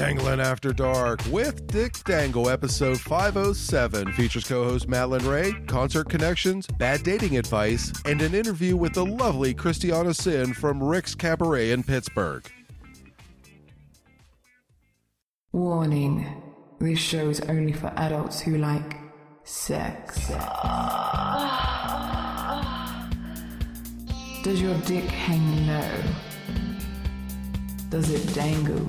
Dangling After Dark with Dick Dangle, episode 507. Features co host Madalynn Raye, concert connections, bad dating advice, and an interview with the lovely Christiana Cinn from Rick's Cabaret in Pittsburgh. Warning this show is only for adults who like sex. Does your dick hang low? Does it dangle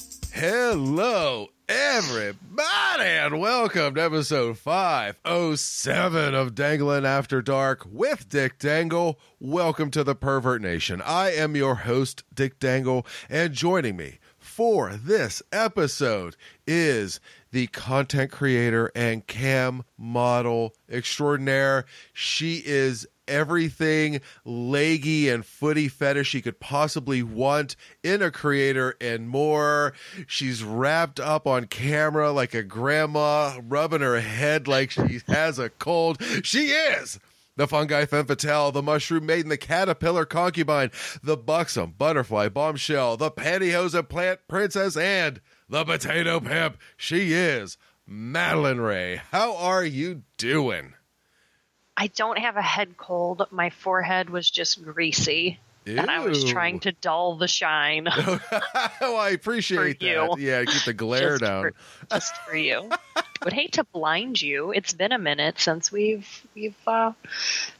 Hello, everybody, and welcome to episode 507 of Dangling After Dark with Dick Dangle. Welcome to the Pervert Nation. I am your host, Dick Dangle, and joining me for this episode is the content creator and cam model extraordinaire. She is everything leggy and footy fetish you could possibly want in a creator and more. She's wrapped up on camera like a grandma, rubbing her head like she has a cold. She is the fungi femme fatale, the mushroom maiden, the caterpillar concubine, the buxom butterfly bombshell, the pantyhose and plant princess, and the potato pimp. She is Madalynn Raye. How are you doing? I don't have a head cold. My forehead was just greasy. Ew. And I was trying to dull the shine. oh, I appreciate that. you. Yeah, keep the glare just down. For, just for you. Would hate to blind you. It's been a minute since we've we've uh,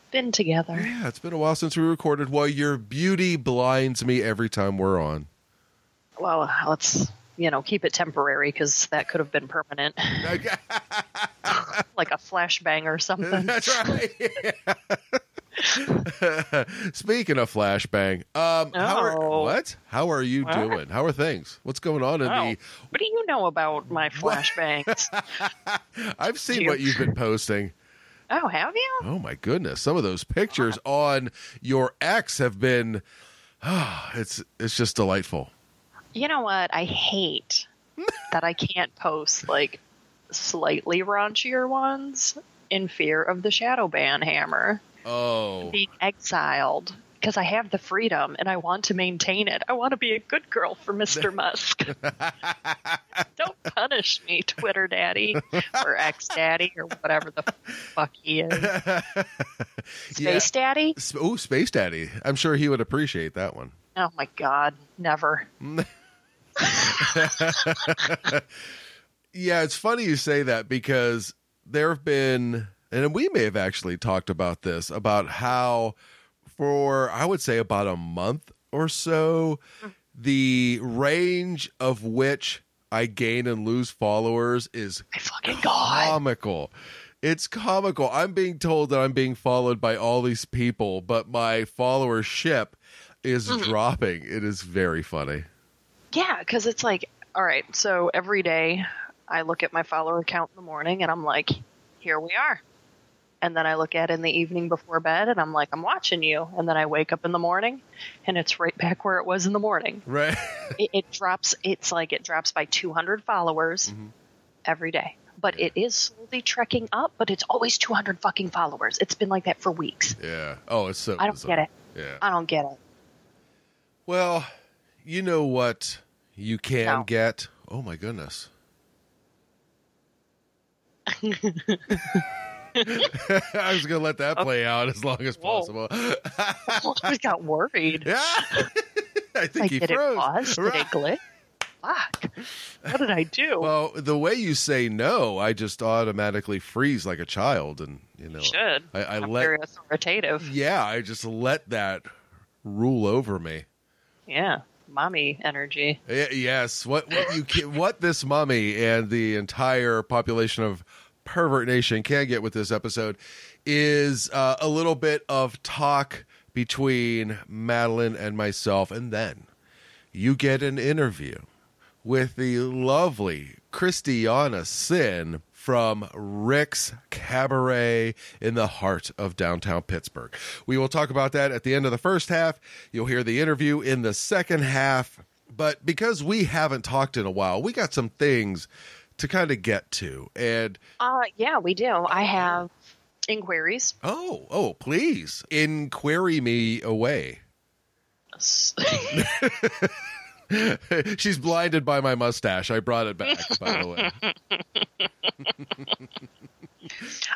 been together. Yeah, it's been a while since we recorded. Well, your beauty blinds me every time we're on. Well, let's you know keep it temporary because that could have been permanent, like a flashbang or something. That's right. Speaking of flashbang, um, how are, Oh. what? How are you What? doing? How are things? What's going on in Oh, the? what do you know about my flashbangs? I've seen Dear. what you've been posting. oh, have you? Oh my goodness, some of those pictures on your ex have been. it's it's just delightful. You know what? I hate that I can't post like slightly raunchier ones in fear of the shadow ban hammer Oh, being exiled because I have the freedom and I want to maintain it. I want to be a good girl for Mr. Musk. Don't punish me, Twitter daddy or ex daddy or whatever the fuck he is. Space daddy? oh, Space Daddy. I'm sure he would appreciate that one. Oh my god, never. Yeah, it's funny you say that because there have been, and we may have actually talked about this about how, for I would say about a month or so, the range of which I gain and lose followers is fucking god. comical. It's comical. I'm being told that I'm being followed by all these people, but my followership is mm-hmm. dropping. It is very funny. Yeah, because it's like, all right, so every day I look at my follower count in the morning and I'm like, here we are. And then I look at it in the evening before bed and I'm like, I'm watching you. And then I wake up in the morning and it's right back where it was in the morning. Right? It, it drops, it's like it drops by 200 followers mm-hmm. every day. But it is slowly trekking up, but it's always 200 fucking followers. It's been like that for weeks. yeah. Oh, it's so I don't bizarre. get it. Yeah. I don't get it. Well, you know what you can No. get? Oh my goodness. I was gonna let that oh. play out as long as Whoa. possible. I got worried. yeah, I think Like, he did froze. it pause? Did it glitch? Fuck. What did I do? Well, the way you say no, I just automatically freeze like a child, and you know, you should. I, I I'm let very authoritative. yeah, I just let that rule over me. Yeah. Mommy energy. Yes, what what you what this mummy and the entire population of pervert nation can get with this episode is uh, a little bit of talk between Madalynn and myself, and then you get an interview with the lovely Christiana Cinn from Rick's Cabaret in the heart of downtown Pittsburgh. We will talk about that at the end of the first half. You'll hear the interview in the second half. But because we haven't talked in a while, we got some things to kind of get to. And Uh, yeah, we do. I have inquiries. oh, oh, please inquiry me away. She's blinded by my mustache. I brought it back, by the way.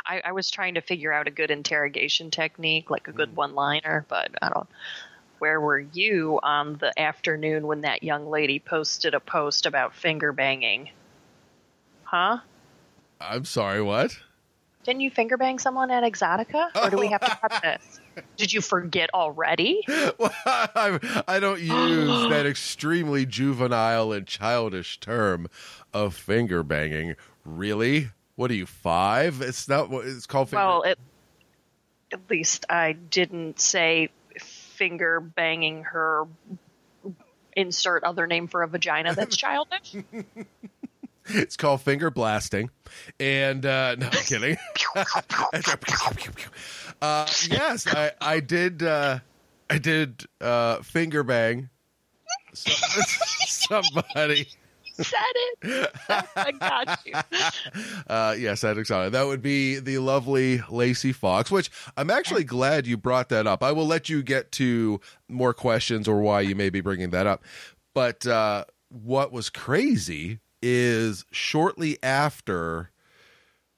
I, I was trying to figure out a good interrogation technique, like a good mm. one liner, but I don't. Where were you on the afternoon when that young lady posted a post about finger banging? Huh? I'm sorry, what? Didn't you finger bang someone at Exxxotica? Or do we have to cut this? Did you forget already? Well, I, I don't use that extremely juvenile and childish term of finger banging. Really? What are you, five? It's not what it's called finger Well, it, at least I didn't say finger banging her. Insert other name for a vagina that's childish. It's called finger blasting. And uh no I'm kidding. uh yes, I I did uh I did uh finger bang somebody. said it. I got you. Uh yes, that excited. That would be the lovely Laci Foxx, which I'm actually glad you brought that up. I will let you get to more questions or why you may be bringing that up. But uh what was crazy is shortly after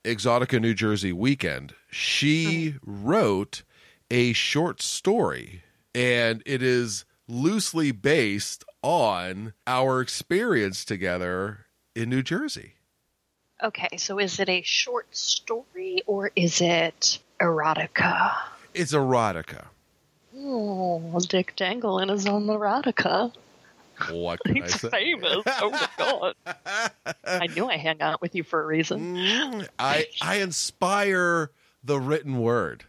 Exxxotica New Jersey weekend, she wrote a short story, and it is loosely based on our experience together in New Jersey. Okay, so is it a short story or is it erotica? It's erotica. Oh, Dick Danglin is on erotica. What can I He's say? famous. Oh my god. I knew I hung out with you for a reason. Mm, I I inspire the written word.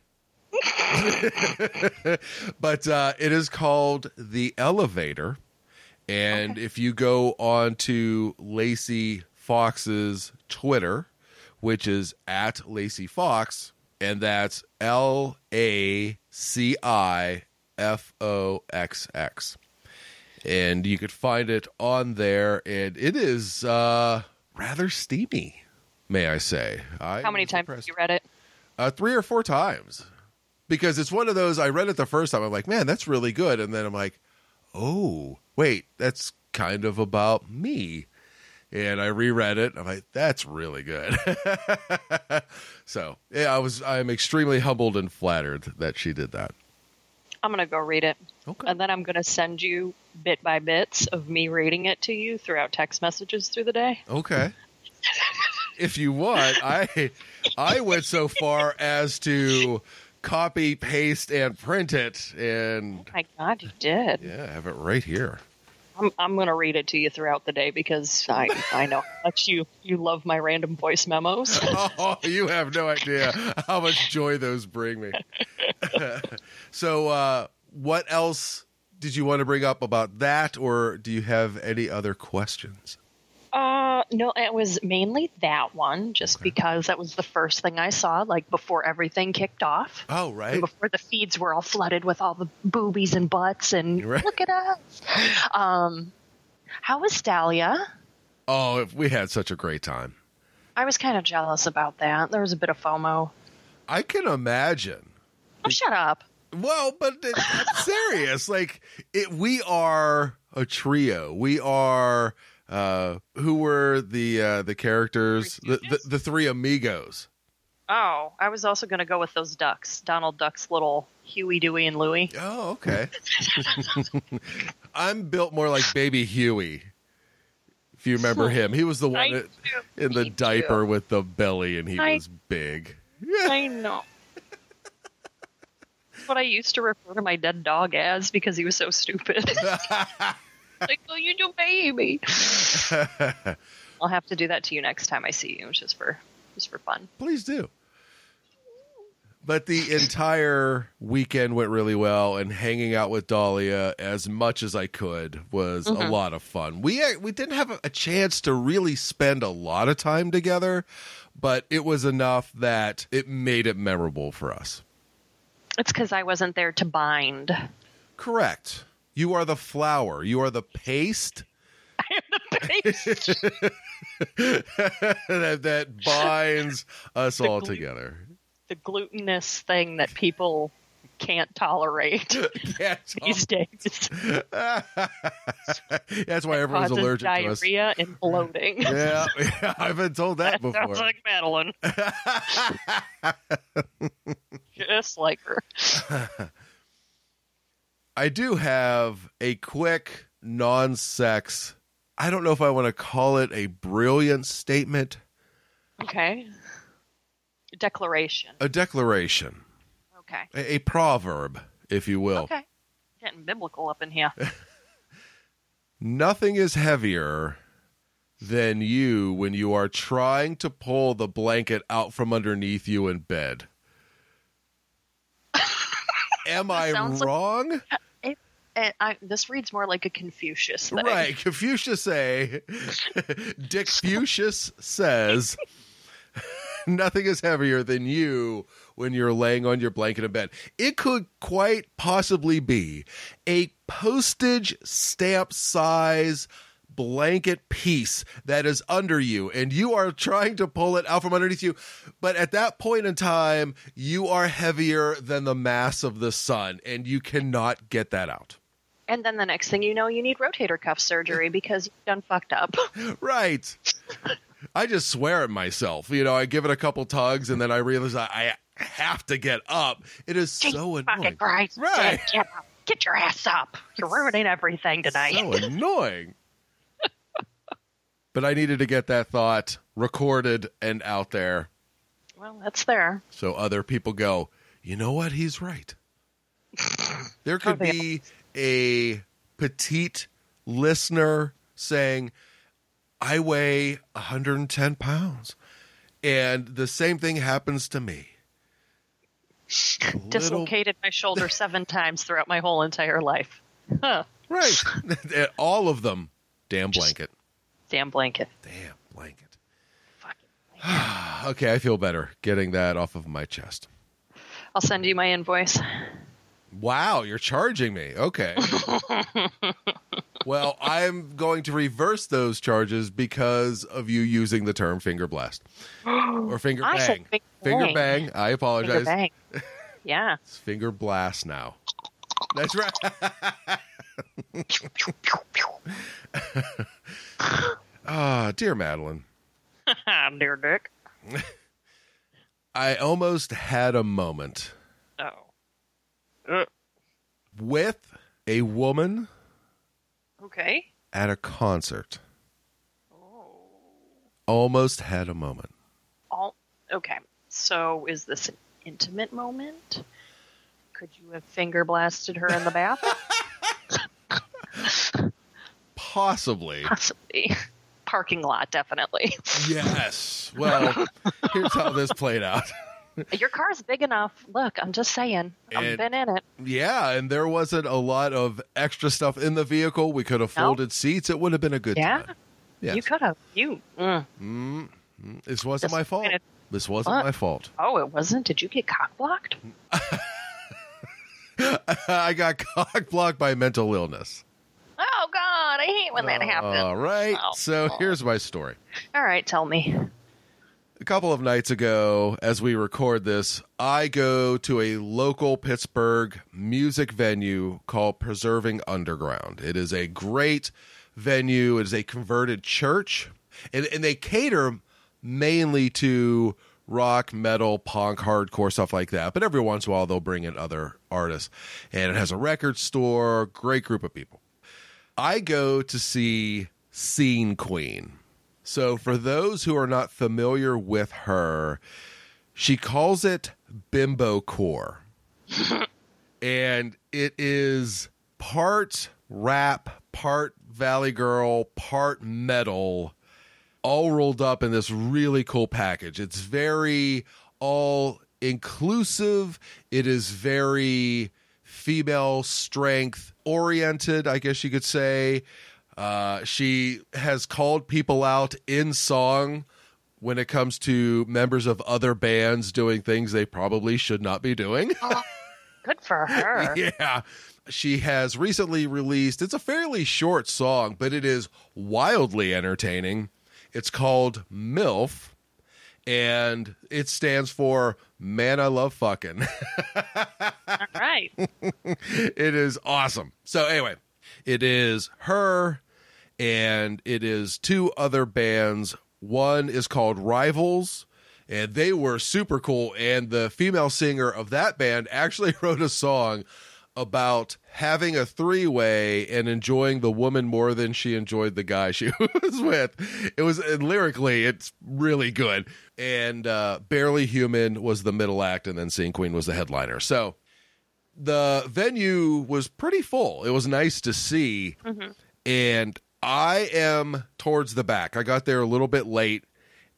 but uh, it is called the elevator, and if you go on to Laci Foxx's Twitter, which is at Laci Foxx, and that's L A C I F O X X. And you could find it on there and it is uh rather steamy may i say. I How many times have you read it? Uh three or four times because it's one of those i read it the first time i'm like man that's really good and then i'm like oh wait that's kind of about me and i reread it i'm like that's really good so yeah i was i'm extremely humbled and flattered that she did that I'm going to go read it. okay And then I'm going to send you bit by bits of me reading it to you throughout text messages through the day. Okay. If you want, I I went so far as to copy, paste, and print it, and oh My God, you did. yeah, I have it right here. I'm, I'm going to read it to you throughout the day because I, I know how much you, you love my random voice memos. Oh, you have no idea how much joy those bring me. so, uh, what else did you want to bring up about that, or do you have any other questions? Uh, no, it was mainly that one, just because that was the first thing I saw, like before everything kicked off. Oh, And right. before the feeds were all flooded with all the boobies and butts and Right. look at us. Um, how was Dahlia? Oh, we had such a great time. I was kind of jealous about that. There was a bit of FOMO. I can imagine. Oh, shut up. Well, but it, serious. Like it, we are a trio. We are uh who were the uh the characters the, the the three amigos. Oh, I was also going to go with those ducks. Donald Duck's little Huey, Dewey, and Louie. Oh, okay. I'm built more like baby Huey. If you remember him, he was the one that, in the Me too. diaper with the belly and he I- was big. I know. That's what I used to refer to my dead dog as because he was so stupid. Like, oh, you do baby. I'll have to do that to you next time I see you, just for just for fun. Please do. but the entire weekend went really well, and hanging out with Dahlia as much as I could was a lot of fun. We uh, we didn't have a chance to really spend a lot of time together, but it was enough that it made it memorable for us. It's because I wasn't there to bind. Correct. You are the flour. You are the paste I am the paste. that, that binds us all glue. together. the glutinous thing that people can't tolerate Yeah, these days. that's why everyone's Causes allergic to us. diarrhea and bloating. Yeah, yeah, I've been told that before. Sounds like Madalynn. Just like her. I do have a quick non sex, I don't know if I want to call it a brilliant statement, Okay. A Declaration. a declaration, Okay. a, a proverb, if you will. Okay. Getting biblical up in here. Nothing is heavier than you when you are trying to pull the blanket out from underneath you in bed. Am I sounds like- wrong? And I, this reads more like a Confucius thing. Right. Confucius say Dick says nothing is heavier than you when you're laying on your blanket in bed. It could quite possibly be a postage stamp size blanket piece that is under you and you are trying to pull it out from underneath you but at that point in time you are heavier than the mass of the sun and you cannot get that out And then the next thing you know, you need rotator cuff surgery because you've done fucked up. Right. I just swear at myself. You know, I give it a couple tugs and then I realize I, I have to get up. It is so Jesus annoying. fucking Christ. Right. Get, get up. Get your ass up. You're ruining everything tonight. So annoying. but I needed to get that thought recorded and out there well, that's there. so other people go, you know what? He's right. There could oh, be a petite listener saying, I weigh 110 pounds. And the same thing happens to me. Little- Dislocated my shoulder seven times throughout my whole entire life. Huh. Right. All of them. Damn blanket. Damn blanket. Damn blanket. Fucking. Okay, I feel better getting that off of my chest. I'll send you my invoice. Wow, you're charging me. Okay. well, I'm going to reverse those charges because of you using the term finger blast or finger I said bang. finger Finger bang. bang. I apologize. Finger bang. Yeah. It's finger blast now. That's right. Ah, dear Madalynn. Dear Dick. I almost had a moment with a woman okay. at a concert. Oh. Almost had a moment. All okay. So is this an intimate moment? Could you have finger blasted her in the bath? Possibly. Possibly. Parking lot, definitely. Yes. Well, here's how this played out. Your car's big enough. Look, I'm just saying. I've been in it. Yeah, and there wasn't a lot of extra stuff in the vehicle. We could have No. folded seats. It would have been a good Yeah. time. Yes. You could have. You. Mm. Mm, this wasn't Just my fault. kinda- This wasn't What? my fault. Oh, it wasn't. Did you get cock blocked? I got cock blocked by mental illness. Oh God, I hate when that happens. All right. Oh. So here's my story. All right, tell me. A couple of nights ago, as we record this, I go to a local Pittsburgh music venue called Preserving Underground. It is a great venue. It is a converted church, and, and they cater mainly to rock, metal, punk, hardcore, stuff like that. But every once in a while, they'll bring in other artists. And it has a record store, great group of people. I go to see Scene Queen. So, for those who are not familiar with her, she calls it bimbo core. and it is part rap, part Valley Girl, part metal, all rolled up in this really cool package. It's very all inclusive. It is very female strength oriented, I guess you could say. Uh, she has called people out in song when it comes to members of other bands doing things they probably should not be doing. Good for her. yeah. She has recently released, it's a fairly short song, but it is wildly entertaining. It's called MILF, and it stands for Man, I Love Fucking. All right. it is awesome. So, anyway, it is her and it is two other bands. One is called Rivals, and they were super cool. And the female singer of that band actually wrote a song about having a three way and enjoying the woman more than she enjoyed the guy she was with. It was lyrically, it's really good. And uh, Barely Human was the middle act, and then Scene Queen was the headliner. So the venue was pretty full. It was nice to see. And I am towards the back. I got there a little bit late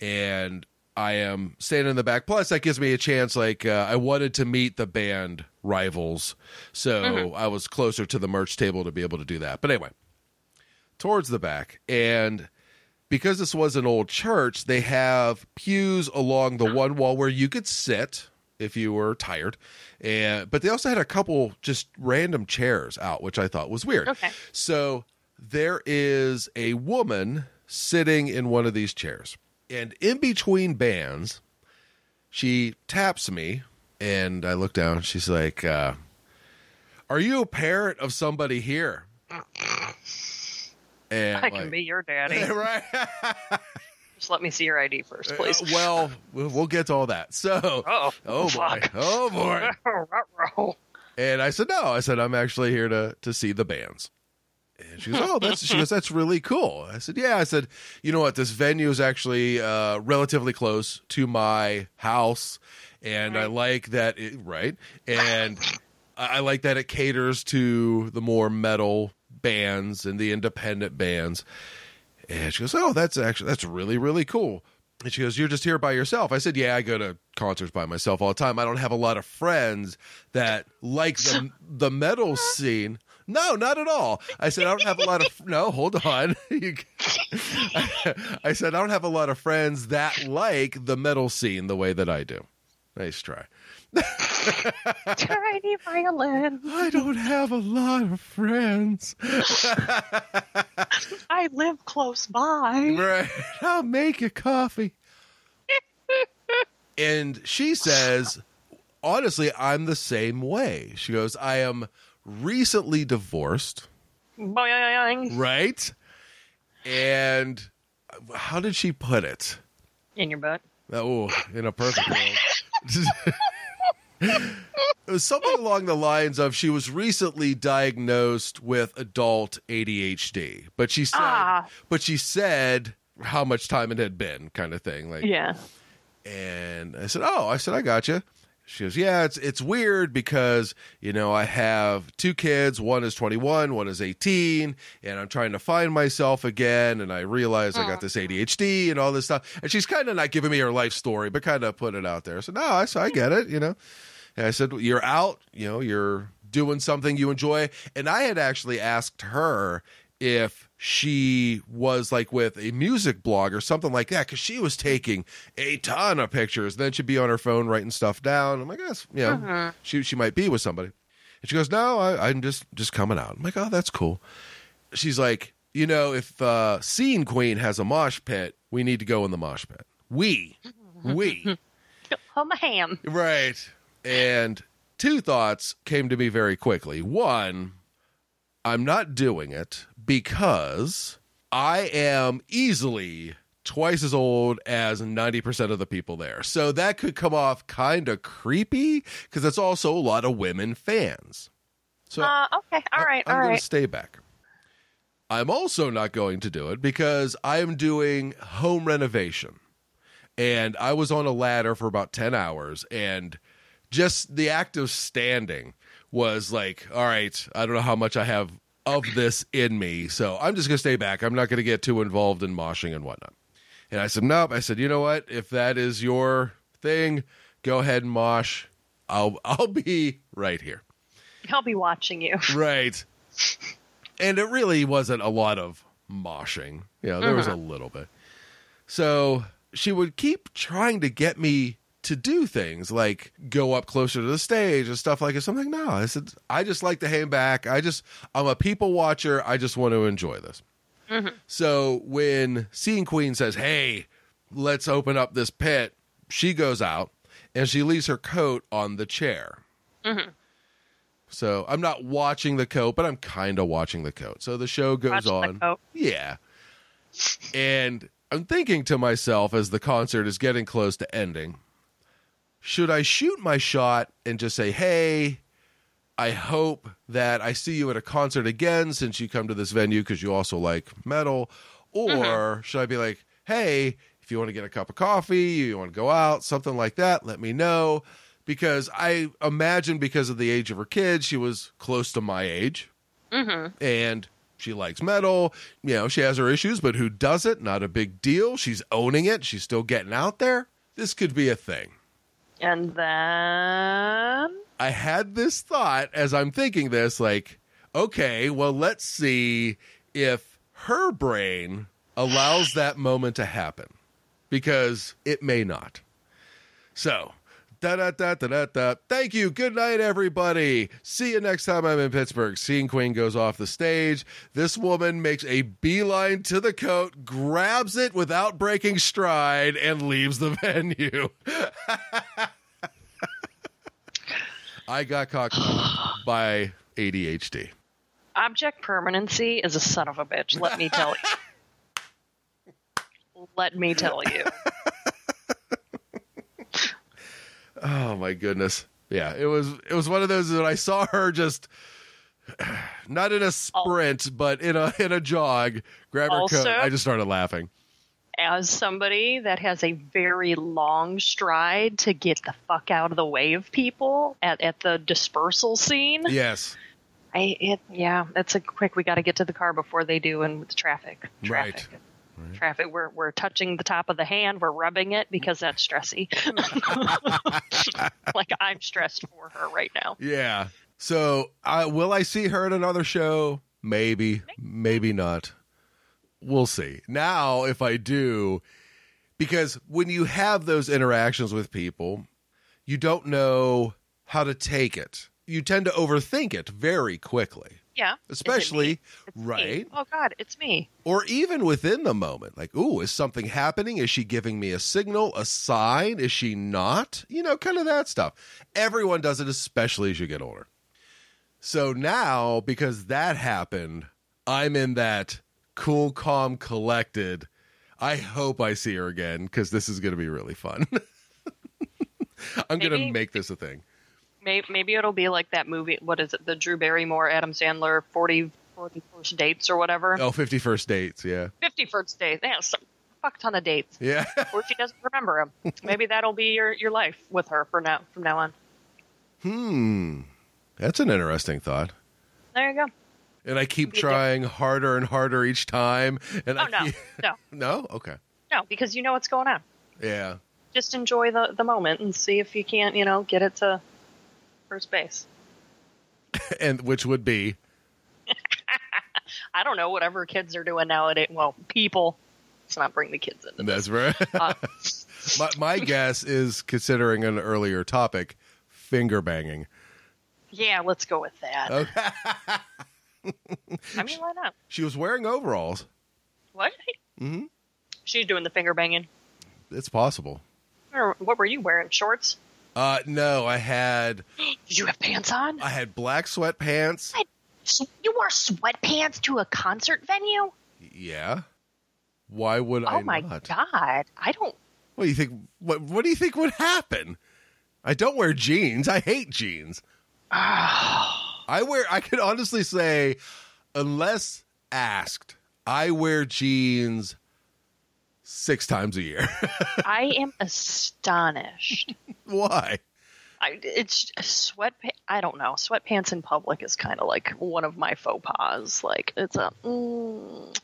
and I am standing in the back. Plus, that gives me a chance. Like, uh, I wanted to meet the band rivals. So I was closer to the merch table to be able to do that. But anyway, towards the back. And because this was an old church, they have pews along the one wall where you could sit if you were tired. And but they also had a couple just random chairs out, which I thought was weird. Okay. So there is a woman sitting in one of these chairs. And in between bands, she taps me and I look down. She's like, uh, Are you a parent of somebody here? And I can like- be your daddy. right. Just let me see your ID first, please. Uh, well, we'll get to all that. So, Oh, oh boy, fuck. oh boy. And I said, no. I said, I'm actually here to to see the bands. And she goes, oh, that's she goes, that's really cool. I said, yeah. I said, you know what? This venue is actually uh, relatively close to my house, and I like that. It, right, and I I like that it caters to the more metal bands and the independent bands. And she goes, "Oh, that's actually that's really really cool." And she goes, "You're just here by yourself?" I said, "Yeah, I go to concerts by myself all the time. I don't have a lot of friends that like the the metal scene." No, not at all. I said I don't have a lot of no. Hold on. I said I don't have a lot of friends that like the metal scene the way that I do. Nice try. Tiny violin. I don't have a lot of friends. I live close by. Right. I'll make you coffee. and she says, honestly, I'm the same way. She goes, I am recently divorced, Boing. right? And how did she put it? In your butt. Oh, in a perfect world. it was something along the lines of she was recently diagnosed with adult ADHD, but she said, Ah. but she said how much time it had been, kind of thing. Like, Yeah. and I said, "Oh, I said I got you." She goes, "Yeah, it's it's weird because you know I have two kids. One is 21, one is 18, and I'm trying to find myself again. And I realize I got this ADHD and all this stuff. And she's kind of not giving me her life story, but kind of put it out there. So "No, I said I hmm. get it. You know." And I said, "You're out. You know, you're doing something you enjoy." And I had actually asked her if she was like with a music blog or something like that because she was taking a ton of pictures. Then she'd be on her phone writing stuff down. I'm like, that's you know, she she might be with somebody. And she goes, "No, I, I'm just just coming out." I'm like, "Oh, that's cool." She's like, "You know, if uh, Scene Queen has a mosh pit, we need to go in the mosh pit. We, we." Oh, my ham. Right. And two thoughts came to me very quickly. One, I'm not doing it because I am easily twice as old as 90% of the people there. So that could come off kind of creepy because it's also a lot of women fans. So Uh, okay. All right. I'm all going right. to stay back. I'm also not going to do it because I am doing home renovation. And I was on a ladder for about 10 hours and just the act of standing was like, all right, I don't know how much I have of this in me. So I'm just going to stay back. I'm not going to get too involved in moshing and whatnot. And I said, nope. I said, you know what? If that is your thing, Go ahead and mosh. I'll I'll be right here. I'll be watching you. Right. And it really wasn't a lot of moshing. You know, there was mm-hmm. a little bit. So she would keep trying to get me to do things like go up closer to the stage and stuff like this. I'm like, no, I said, I just like to hang back. I just, I'm a people watcher. I just want to enjoy this. Mm-hmm. So when Scene Queen says, hey, let's open up this pit, she goes out and she leaves her coat on the chair. Mm-hmm. So I'm not watching the coat, but I'm kind of watching the coat. So the show goes Watching on. Yeah. And I'm thinking to myself as the concert is getting close to ending, should I shoot my shot and just say, hey, I hope that I see you at a concert again since you come to this venue because you also like metal? Or mm-hmm. should I be like, hey, if you want to get a cup of coffee, you want to go out, something like that, let me know. Because I imagine because of the age of her kids, she was close to my age mm-hmm. and she likes metal. You know, she has her issues, but who doesn't? Not a big deal. She's owning it. She's still getting out there. This could be a thing. And then I had this thought as I'm thinking this like, okay, well, let's see if her brain allows that moment to happen because it may not. So, da da da da da da. Thank you. Good night, everybody. See you next time I'm in Pittsburgh. Scene Queen goes off the stage. This woman makes a beeline to the coat, grabs it without breaking stride, and leaves the venue. I got caught by ADHD. object permanency is a son of a bitch. Let me tell you. let me tell you. Oh my goodness. Yeah, it was it was one of those that I saw her just not in a oh. sprint, but in a in a jog, grab her Also- coat. I just started laughing. As somebody that has a very long stride to get the fuck out of the way of people at, at the dispersal scene, Yes. I it yeah, that's a quick. We got to get to the car before they do, and with traffic, Right. Traffic, traffic. We're we're touching the top of the hand. We're rubbing it because that's stressy. like I'm stressed for her right now. Yeah. So, I will I see her at another show? Maybe, maybe not. We'll see. Now, if I do, because when you have those interactions with people, you don't know how to take it. You tend to overthink it very quickly, Yeah, it especially me. right, Oh God, it's me. or even within the moment. Like, ooh, is something happening? Is she giving me a signal, a sign? Is she not? You know, kind of that stuff. Everyone does it, especially as you get older. So now, because that happened, I'm in that cool, calm, collected. I hope I see her again because this is going to be really fun. I'm going to make this a thing. Maybe, maybe it'll be like that movie. What is it? The Drew Barrymore, Adam Sandler, 40, 40 first dates or whatever. Oh, 50 first dates. Yeah. 50 first dates. Yeah, some fuck ton of dates. Yeah. Or she doesn't remember them, maybe that'll be your, your life with her for now from now on. hmm. That's an interesting thought. There you go. And I keep trying harder and harder each time. And Oh I no, keep- no, no? Okay. no, because you know what's going on. Yeah. Just enjoy the the moment and see if you can't, you know, get it to first base. And which would be I don't know whatever kids are doing nowadays. Well, people. Let's not bring the kids this. that's right. Uh, my, my guess is considering an earlier topic, finger banging. yeah, let's go with that. Okay. I mean, why not? She was wearing overalls. What? Mm-hmm. She's doing the finger banging. It's possible. What were you wearing? Shorts? Uh no, I had Did you have pants on? I had black sweatpants. S- You wore sweatpants to a concert venue? Yeah. Why would I oh my not? god! I don't. What do you think what what do you think would happen? I don't wear jeans. I hate jeans. I wear I could honestly say unless asked, I wear jeans 6 times a year. I am astonished. Why? I, it's sweat. I don't know. Sweatpants in public is kind of like one of my faux pas. Like it's a. Mm,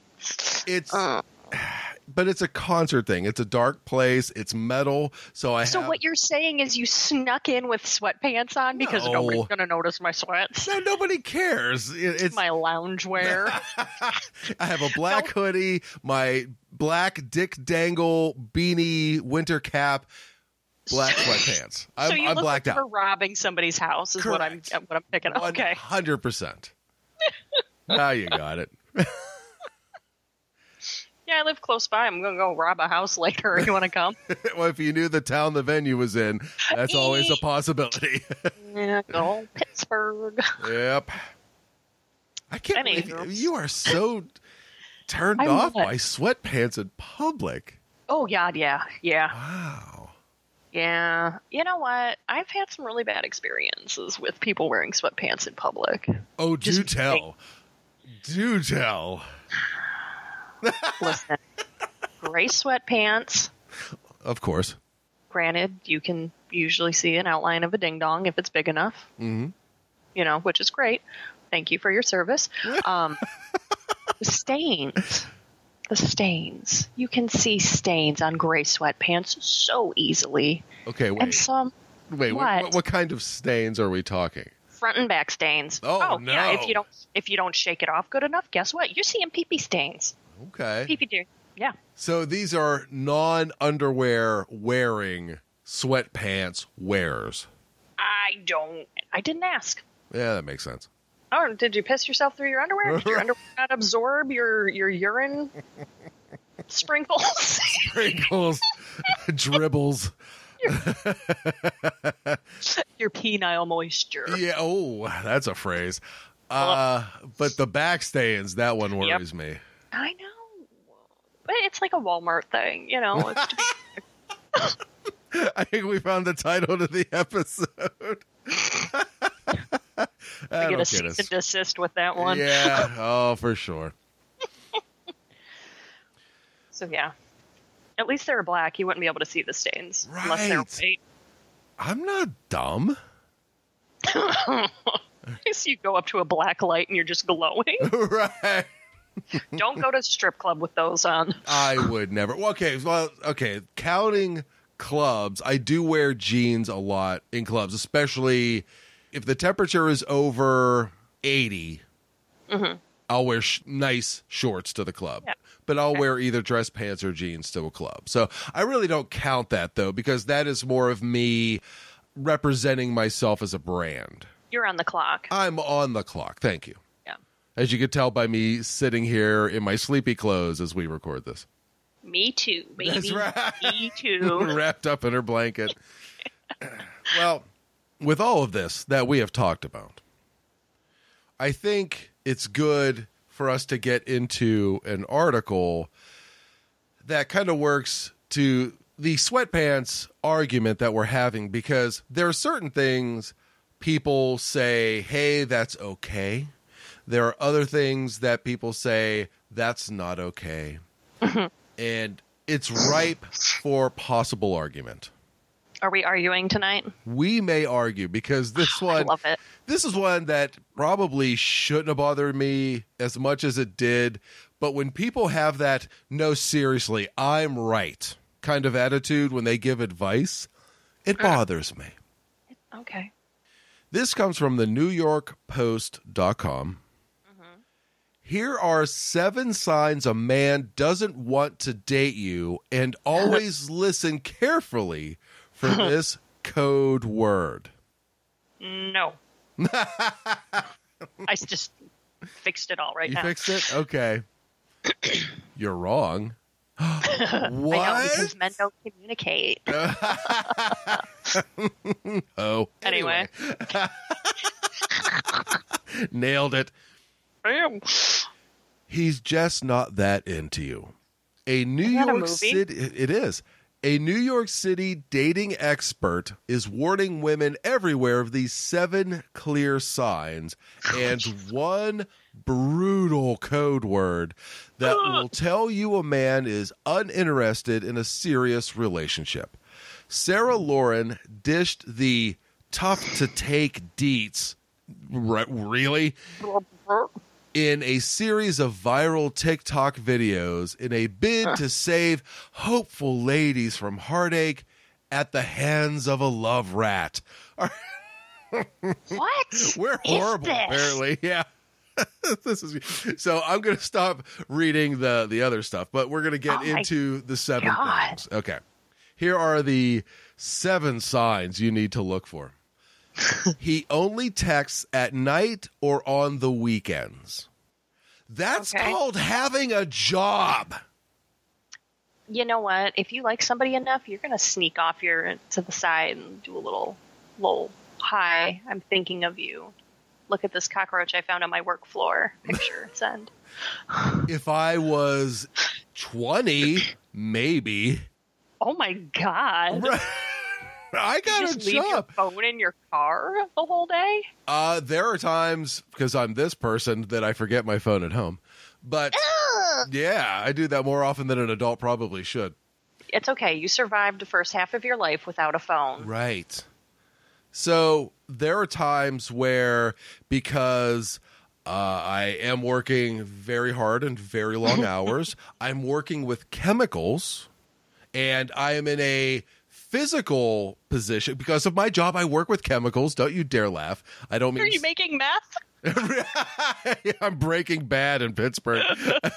It's uh, but it's a concert thing. It's a dark place. It's metal. So I So have, what you're saying is you snuck in with sweatpants on because No. nobody's gonna notice my sweats, no, nobody cares. It- it's my loungewear. I have a black hoodie, my black Dick Dangle beanie, winter cap, black sweatpants. I'm, so you I'm look blacked like out. you're robbing somebody's house is what I'm uh, what I'm picking up. Okay. hundred percent. Now you got it. Yeah, I live close by. I'm gonna go rob a house later. You want to come? well, if you knew the town the venue was in, that's always a possibility. yeah, go Pittsburgh. yep. I can't Anywho. believe you, you are so turned I'm off not. by sweatpants in public. Oh God, yeah, yeah, Wow. yeah. You know what? I've had some really bad experiences with people wearing sweatpants in public. Oh, do Just tell. Do tell. Listen, gray sweatpants. Of course. Granted, you can usually see an outline of a ding dong if it's big enough. hmm You know, which is great. Thank you for your service. Um, the stains. The stains. You can see stains on gray sweatpants so easily. Okay, And wait. some Wait, what? what? What, kind of stains are we talking? front and back stains. Oh, yeah. If you don't if you don't shake it off good enough, guess what? You're seeing pee pee stains. Okay. Do. Yeah. So these are non underwear wearing sweatpants wearers. I don't I didn't ask. Yeah, that makes sense. Oh, did you piss yourself through your underwear? Did your underwear not absorb your your urine sprinkles? Sprinkles, dribbles. your penile moisture. Yeah, oh, that's a phrase. Uh, but the back stains, that one Yep. worries me. I know. But it's like a Walmart thing, you know. I think we found the title to the episode. I get a cease and desist with that one. Yeah, oh, for sure. So yeah. At least they're black. You wouldn't be able to see the stains unless they're white. I'm not dumb. so you go up to a black light and you're just glowing. right. Don't go to strip club with those on. I would never. Well, okay, well, okay. Counting clubs, I do wear jeans a lot in clubs, especially if the temperature is over 80. Mm-hmm. I'll wear sh- nice shorts to the club, Yeah. but I'll wear either dress pants or jeans to a club. So I really don't count that though, because that is more of me representing myself as a brand. You're on the clock. I'm on the clock. Thank you. As you can tell by me sitting here in my sleepy clothes as we record this. Me too, baby. That's right. Me too. wrapped up in her blanket. well, with all of this that we have talked about, I think it's good for us to get into an article that kind of works to the sweatpants argument that we're having because there are certain things people say, hey, that's okay. There are other things that people say, that's not okay. Mm-hmm. and it's ripe for possible argument. Are we arguing tonight? We may argue because this I one love it. this is one that probably shouldn't have bothered me as much as it did. But when people have that, no, seriously, I'm right kind of attitude when they give advice, it mm. bothers me. Okay. This comes from the New York Post.com. Here are seven signs a man doesn't want to date you, and always listen carefully for this code word. No. I just fixed it all right You now. fixed it? Okay. You're wrong. I know what? because men don't communicate. oh. Anyway. Nailed it. Bam. He's just not that into you. A New Is that a York movie? City it is. A New York City dating expert is warning women everywhere of these seven clear signs and one brutal code word that will tell you a man is uninterested in a serious relationship. Sarah Lauren dished the tough to take deets. Re- really? In a series of viral TikTok videos in a bid to save hopeful ladies from heartache at the hands of a love rat. What? We're horrible, apparently. Yeah. this is so I'm going to stop reading the the other stuff, but we're going to get Oh into the seven God. things. Okay. Here are the seven signs you need to look for. He only texts at night or on the weekends. That's Okay. called having a job. You know what? If you like somebody enough, you're gonna sneak off your to the side and do a little, little hi. I'm thinking of you. Look at this cockroach I found on my work floor. Picture send. If I was 20, maybe. Oh my god! I got a leave your phone in your car the whole day. Uh, there are times because I'm this person that I forget my phone at home. But yeah, I do that more often than an adult probably should. It's okay. You survived the first half of your life without a phone. Right. So there are times where because uh, I am working very hard and very long hours, I'm working with chemicals, and I am in a physical position because of my job. I work with chemicals. Don't you dare laugh. I don't mean Are you making meth? I'm Breaking Bad in Pittsburgh.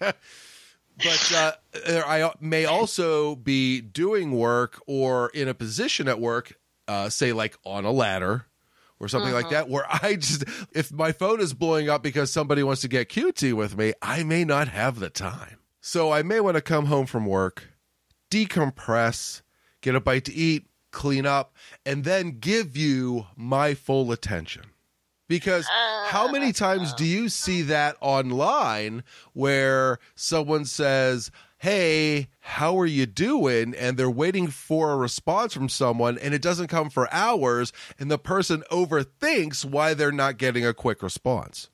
but uh, I may also be doing work or in a position at work, uh, say like on a ladder or something like that, where I just, if my phone is blowing up because somebody wants to get cutesy with me, I may not have the time. So I may want to come home from work, decompress, get a bite to eat, clean up, and then give you my full attention. Because how many times do you see that online where someone says, Hey, how are you doing? And they're waiting for a response from someone and it doesn't come for hours, and the person overthinks why they're not getting a quick response.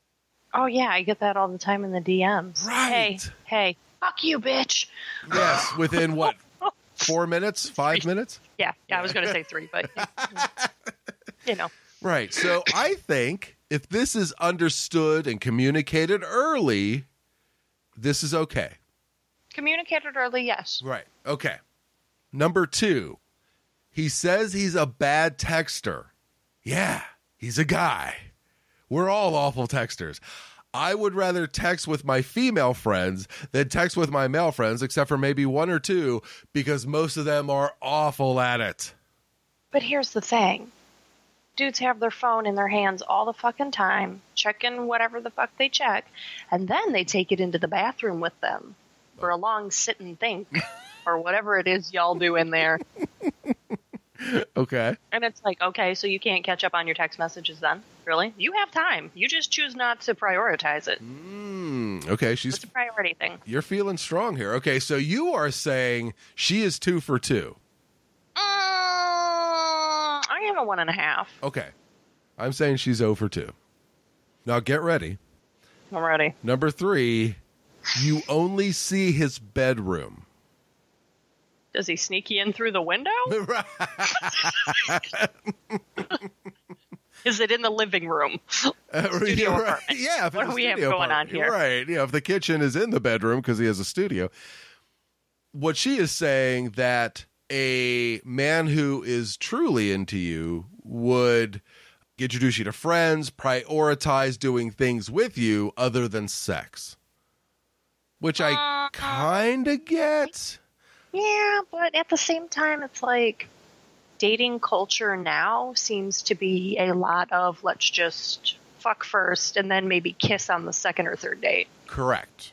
Oh yeah, I get that all the time in the DMs. Hey, Right. hey, fuck you, bitch. Yes, within what, four minutes, five minutes? Yeah, yeah. I was going to say three, but you know, Right. So I think if this is understood and communicated early, this is okay. communicated early. Yes. Right. Okay. Number two, he says he's a bad texter. Yeah, he's a guy. We're all awful texters. I would rather text with my female friends than text with my male friends, except for maybe one or two, because most of them are awful at it. But here's the thing. Dudes have their phone in their hands all the fucking time, checking whatever the fuck they check, and then they take it into the bathroom with them for a long sit and think, or whatever it is y'all do in there. Okay. And it's like, okay, so you can't catch up on your text messages then? Really? You have time. You just choose not to prioritize it. Mm, okay. She's It's a priority thing. you're feeling strong here. Okay, so you are saying she is two for two. Mm, I have a one and a half. Okay. I'm saying she's 0 for 2. Now get ready. I'm ready. Number three, you only see his bedroom. Does he sneak you in through the window? Is it in the living room? Uh, Studio yeah, apartment. What do we have going on here? Right. Yeah, if the kitchen is in the bedroom because he has a studio. What she is saying that a man who is truly into you would introduce you to friends, prioritize doing things with you other than sex. Which I kind of get. Yeah, but at the same time, it's like dating culture now seems to be a lot of let's just fuck first and then maybe kiss on the second or third date. Correct.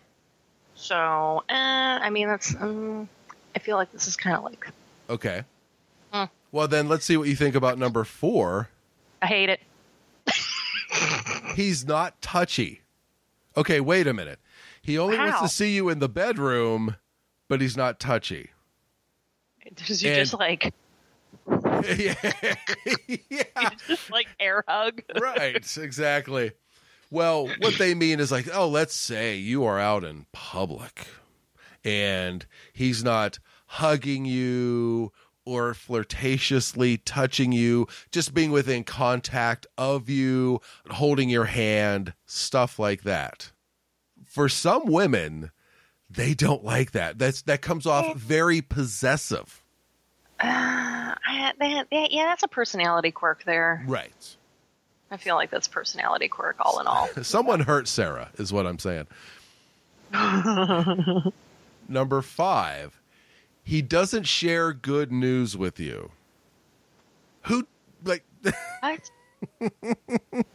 So, eh, I mean, that's. Um, I feel like this is kind of like Okay. Hmm. Well, then let's see what you think about number four. I hate it. He's not touchy. Okay, wait a minute. He only wants to see you in the bedroom, but he's not touchy. Does you And- just like yeah, yeah, just like air hug? right, exactly. Well, what they mean is like, oh, let's say you are out in public and he's not hugging you or flirtatiously touching you, just being within contact of you, holding your hand, stuff like that. For some women, they don't like that. That's that comes off very possessive. Uh, I, that, that, yeah, that's a personality quirk there. Right. I feel like that's personality quirk all in all. Someone hurt Sarah, is what I'm saying. Number five, he doesn't share good news with you. Who, like, What? so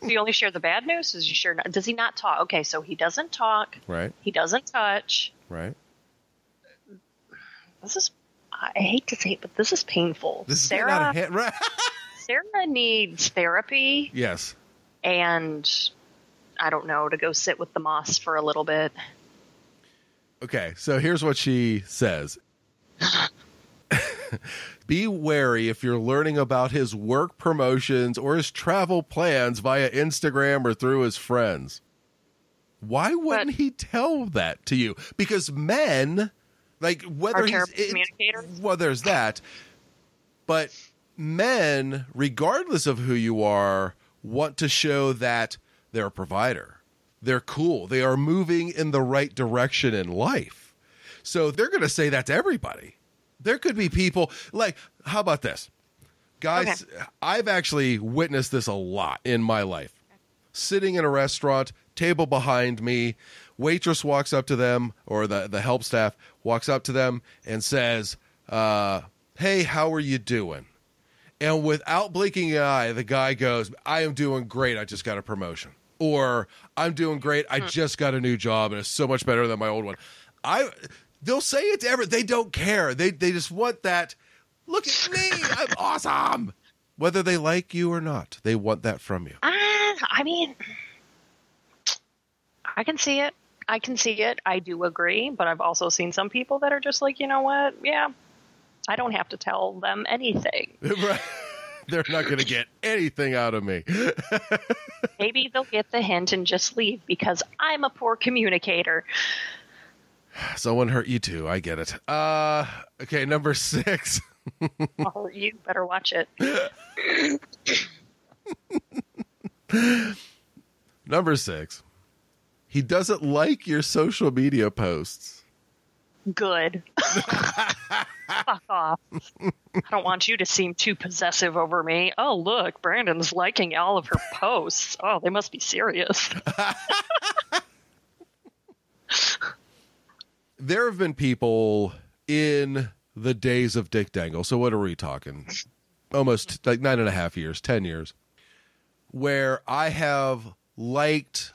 you only share the bad news? Does he share? Does he not talk? Okay, so he doesn't talk. right, He doesn't touch. Right. This is. I hate to say it, but this is painful. This is Sarah. hand. Right. Sarah needs therapy, yes. and I don't know to go sit with the moss for a little bit. Okay, so here's what she says. Be wary if you're learning about his work promotions or his travel plans via Instagram or through his friends. Why wouldn't But- he tell that to you? Because men, like whether he's it- well, there's that. But men, regardless of who you are, want to show that they're a provider. They're cool. They are moving in the right direction in life. So they're going to say that to everybody. There could be people like, how about this? Guys, I've actually witnessed this a lot in my life. Sitting in a restaurant, table behind me, waitress walks up to them, or the, the help staff walks up to them and says, uh, Hey, how are you doing? And without blinking an eye, the guy goes, I am doing great. I just got a promotion. Or I'm doing great. I just got a new job and it's so much better than my old one. I they'll say it to everyone. They don't care. They they just want that. Look at me. I'm awesome. Whether they like you or not, they want that from you. Uh, I mean, I can see it. I can see it. I do agree, but I've also seen some people that are just like, you know what? Yeah, I don't have to tell them anything. Right. They're not going to get anything out of me. Maybe they'll get the hint and just leave because I'm a poor communicator. Someone hurt you too. I get it. Uh, okay, number six. Or you better watch it. Number six. He doesn't like your social media posts. Good. Fuck off. I don't want you to seem too possessive over me. Oh, look, Brandon's liking all of her posts. Oh, they must be serious. There have been people in the days of Dick Dangle. So what are we talking? Almost like nine and a half years, ten years, where I have liked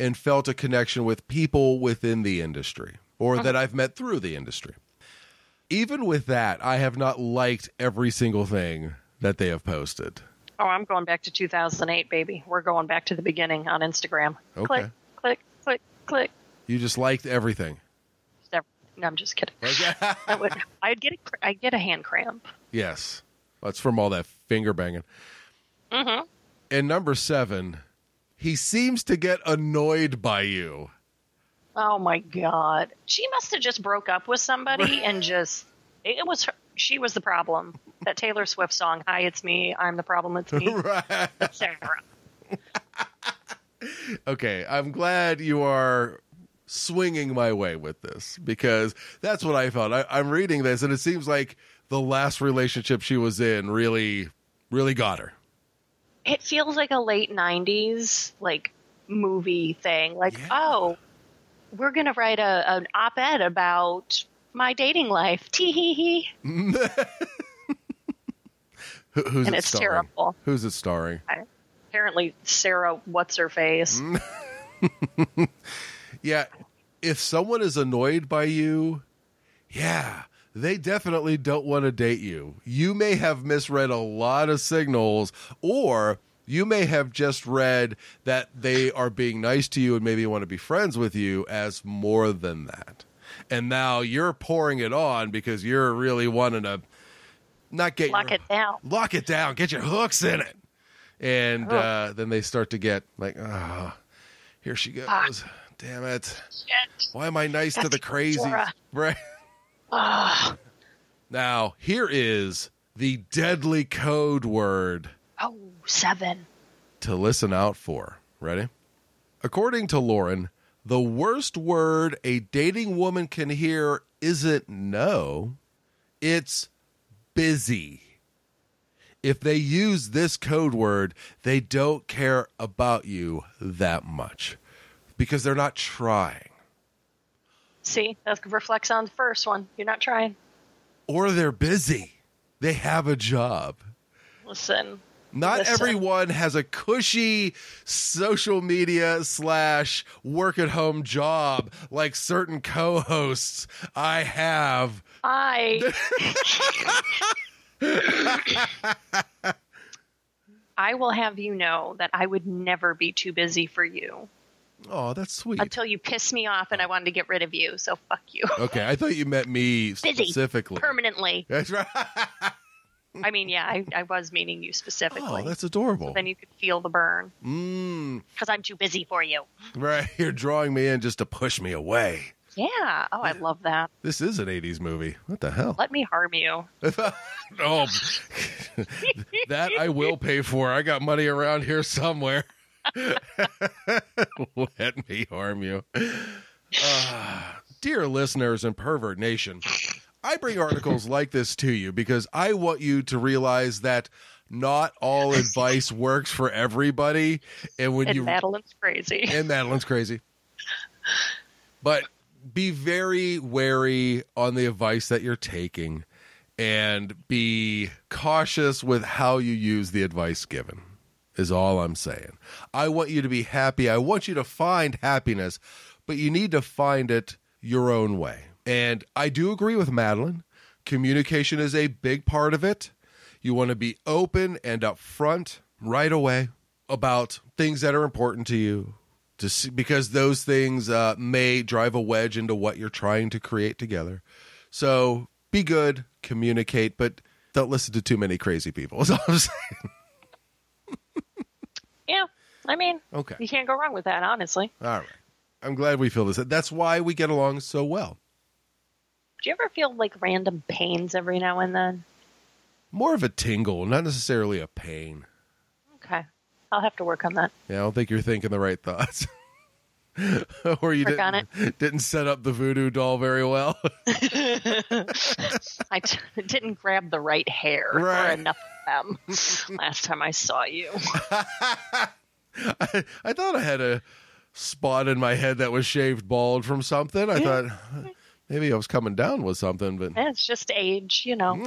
and felt a connection with people within the industry or that I've met through the industry. Even with that, I have not liked every single thing that they have posted. Oh, I'm going back to 2008, baby. We're going back to the beginning on Instagram. Okay. Click, click, click, click. You just liked everything. No, I'm just kidding. Okay. Would, I'd get a, I'd get a hand cramp. yes. That's from all that finger banging. Mm-hmm. And number seven, he seems to get annoyed by you. Oh my god, she must have just broke up with somebody and just it was her, she was the problem. That Taylor Swift song, "Hi, it's me. I'm the problem. It's me." right. Sarah. Okay, I'm glad you are swinging my way with this because that's what I felt. I, I'm reading this and it seems like the last relationship she was in really, really got her. It feels like a late '90s like movie thing. Like, Yeah. oh, we're gonna write a an op-ed about my dating life. Tee hee hee. Who, who's And it it's starring? terrible. Who's it starring? Apparently, Sarah, what's her face? Yeah, if someone is annoyed by you, yeah, they definitely don't want to date you. You may have misread a lot of signals, or you may have just read that they are being nice to you and maybe want to be friends with you as more than that. And now you're pouring it on because you're really wanting to not get Lock your, it down. lock it down, get your hooks in it. And uh, then they start to get like, ah, here she goes. Damn it. Shit. Why am I nice to the crazy? Right. Ah. Now, here is the deadly code word Oh, seven. to listen out for. Ready? According to Lauren, the worst word a dating woman can hear isn't no, it's busy. If they use this code word, they don't care about you that much because they're not trying. See, that reflects on the first one. You're not trying. Or they're busy. They have a job. Listen, Not Listen. everyone has a cushy social media slash work at home job like certain co hosts I have. I. I will have you know that I would never be too busy for you Oh, that's sweet. until you pissed me off and I wanted to get rid of you. So fuck you Okay, I thought you meant me Busy. specifically. permanently. That's right. I mean, yeah, I, I was meaning you specifically. Oh, that's adorable. then you could feel the burn Mm, because I'm too busy for you. right. You're drawing me in just to push me away. Yeah. Oh, I love that. This is an 80s movie. What the hell? Let me harm you. oh, that I will pay for. I got money around here somewhere. Let me harm you. Ah, dear listeners and pervert nation, I bring articles like this to you because I want you to realize that not all advice works for everybody. And when And you Madalynn's crazy. and Madalynn's crazy. But be very wary on the advice that you're taking and be cautious with how you use the advice given, is all I'm saying. I want you to be happy. I want you to find happiness, but you need to find it your own way. And I do agree with Madalynn. Communication is a big part of it. You want to be open and upfront right away about things that are important to you to see, because those things uh, may drive a wedge into what you're trying to create together. So be good, communicate, but don't listen to too many crazy people. Is all I'm saying. I mean, Okay. you can't go wrong with that, honestly. All right. I'm glad we feel this. That's why we get along so well. Do you ever feel like random pains every now and then? More of a tingle, not necessarily a pain. Okay. I'll have to work on that. Yeah, I don't think you're thinking the right thoughts. or you didn't, didn't set up the voodoo doll very well. I t- didn't grab the right hair Right. or enough of them last time I saw you. I, I thought I had a spot in my head that was shaved bald from something. I thought maybe I was coming down with something, but Eh, It's just age, you know.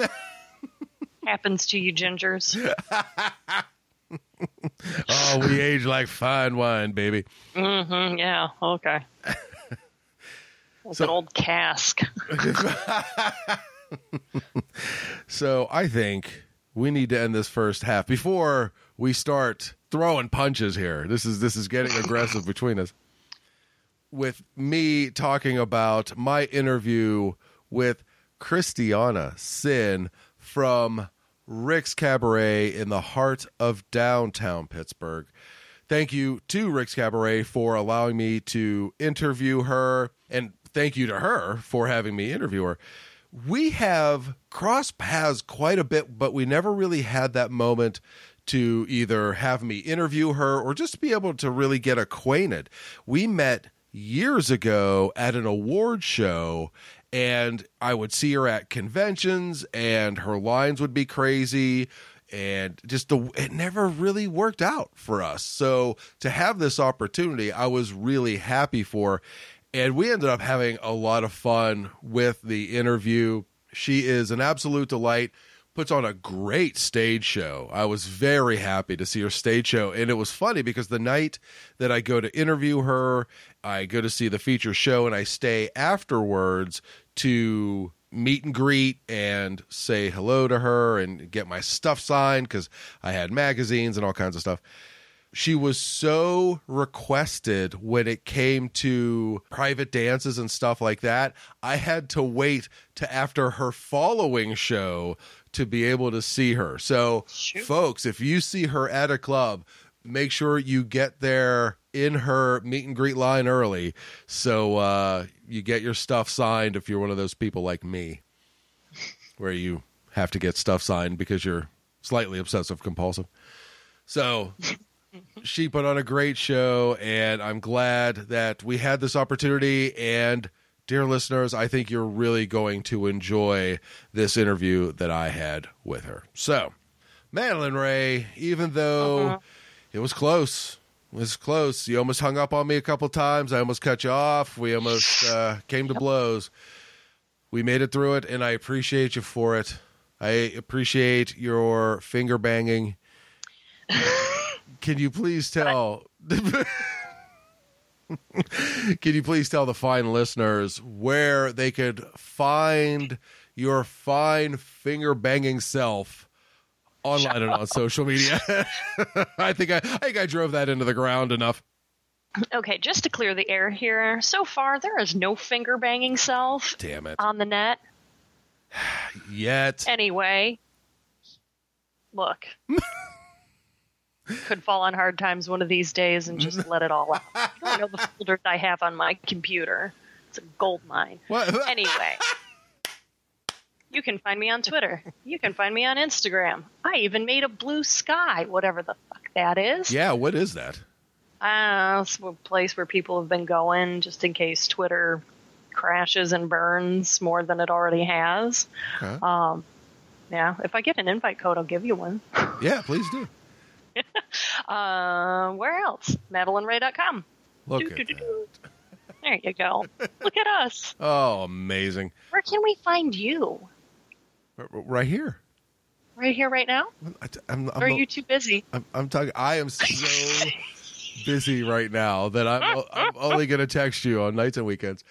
Happens to you gingers. oh, we age like fine wine, baby. hmm yeah, okay. It's So- an old cask. So I think we need to end this first half before we start throwing punches here. This is this is getting aggressive between us. With me talking about my interview with Christiana Cinn from Rick's Cabaret in the heart of downtown Pittsburgh. Thank you to Rick's Cabaret for allowing me to interview her, and thank you to her for having me interview her. We have crossed paths quite a bit, but we never really had that moment to either have me interview her or just be able to really get acquainted. We met years ago at an award show and I would see her at conventions and her lines would be crazy and just the it never really worked out for us. So to have this opportunity, I was really happy for and we ended up having a lot of fun with the interview. She is an absolute delight. Puts on a great stage show. I was very happy to see her stage show. And it was funny because the night that I go to interview her, I go to see the feature show and I stay afterwards to meet and greet and say hello to her and get my stuff signed because I had magazines and all kinds of stuff she was so requested when it came to private dances and stuff like that. I had to wait to after her following show to be able to see her. So, Shoot. folks, if you see her at a club, make sure you get there in her meet and greet line early so uh, you get your stuff signed if you're one of those people like me where you have to get stuff signed because you're slightly obsessive compulsive. So she put on a great show, and I'm glad that we had this opportunity. And dear listeners, I think you're really going to enjoy this interview that I had with her. So, Madalynn Raye, even though Uh-huh. it was close, it was close. You almost hung up on me a couple times. I almost cut you off. We almost uh, came to blows. We made it through it, and I appreciate you for it. I appreciate your finger banging. Can you please tell? Can you please tell the fine listeners where they could find your fine finger banging self online and on social media? I think I, I think I drove that into the ground enough. Okay, just to clear the air here, so far there is no finger banging self Damn it! on the net. Yet Anyway, look. Could fall on hard times one of these days and just let it all out. You don't know the folders I have on my computer. It's a gold mine. what? Anyway, you can find me on Twitter. You can find me on Instagram. I even made a blue sky, whatever the fuck that is. Yeah, what is that? Uh, it's a place where people have been going just in case Twitter crashes and burns more than it already has. Okay. Um, yeah, if I get an invite code, I'll give you one. Yeah, please do. Uh, where else? MadalynnRaye.com. Look Do, at do, do, that. There you go. Look at us. Oh, amazing! Where can we find you? Right here. Right here, right now? I, am Or are you too busy? I'm, I'm talking. I am so busy right now that I'm, I'm only going to text you on nights and weekends.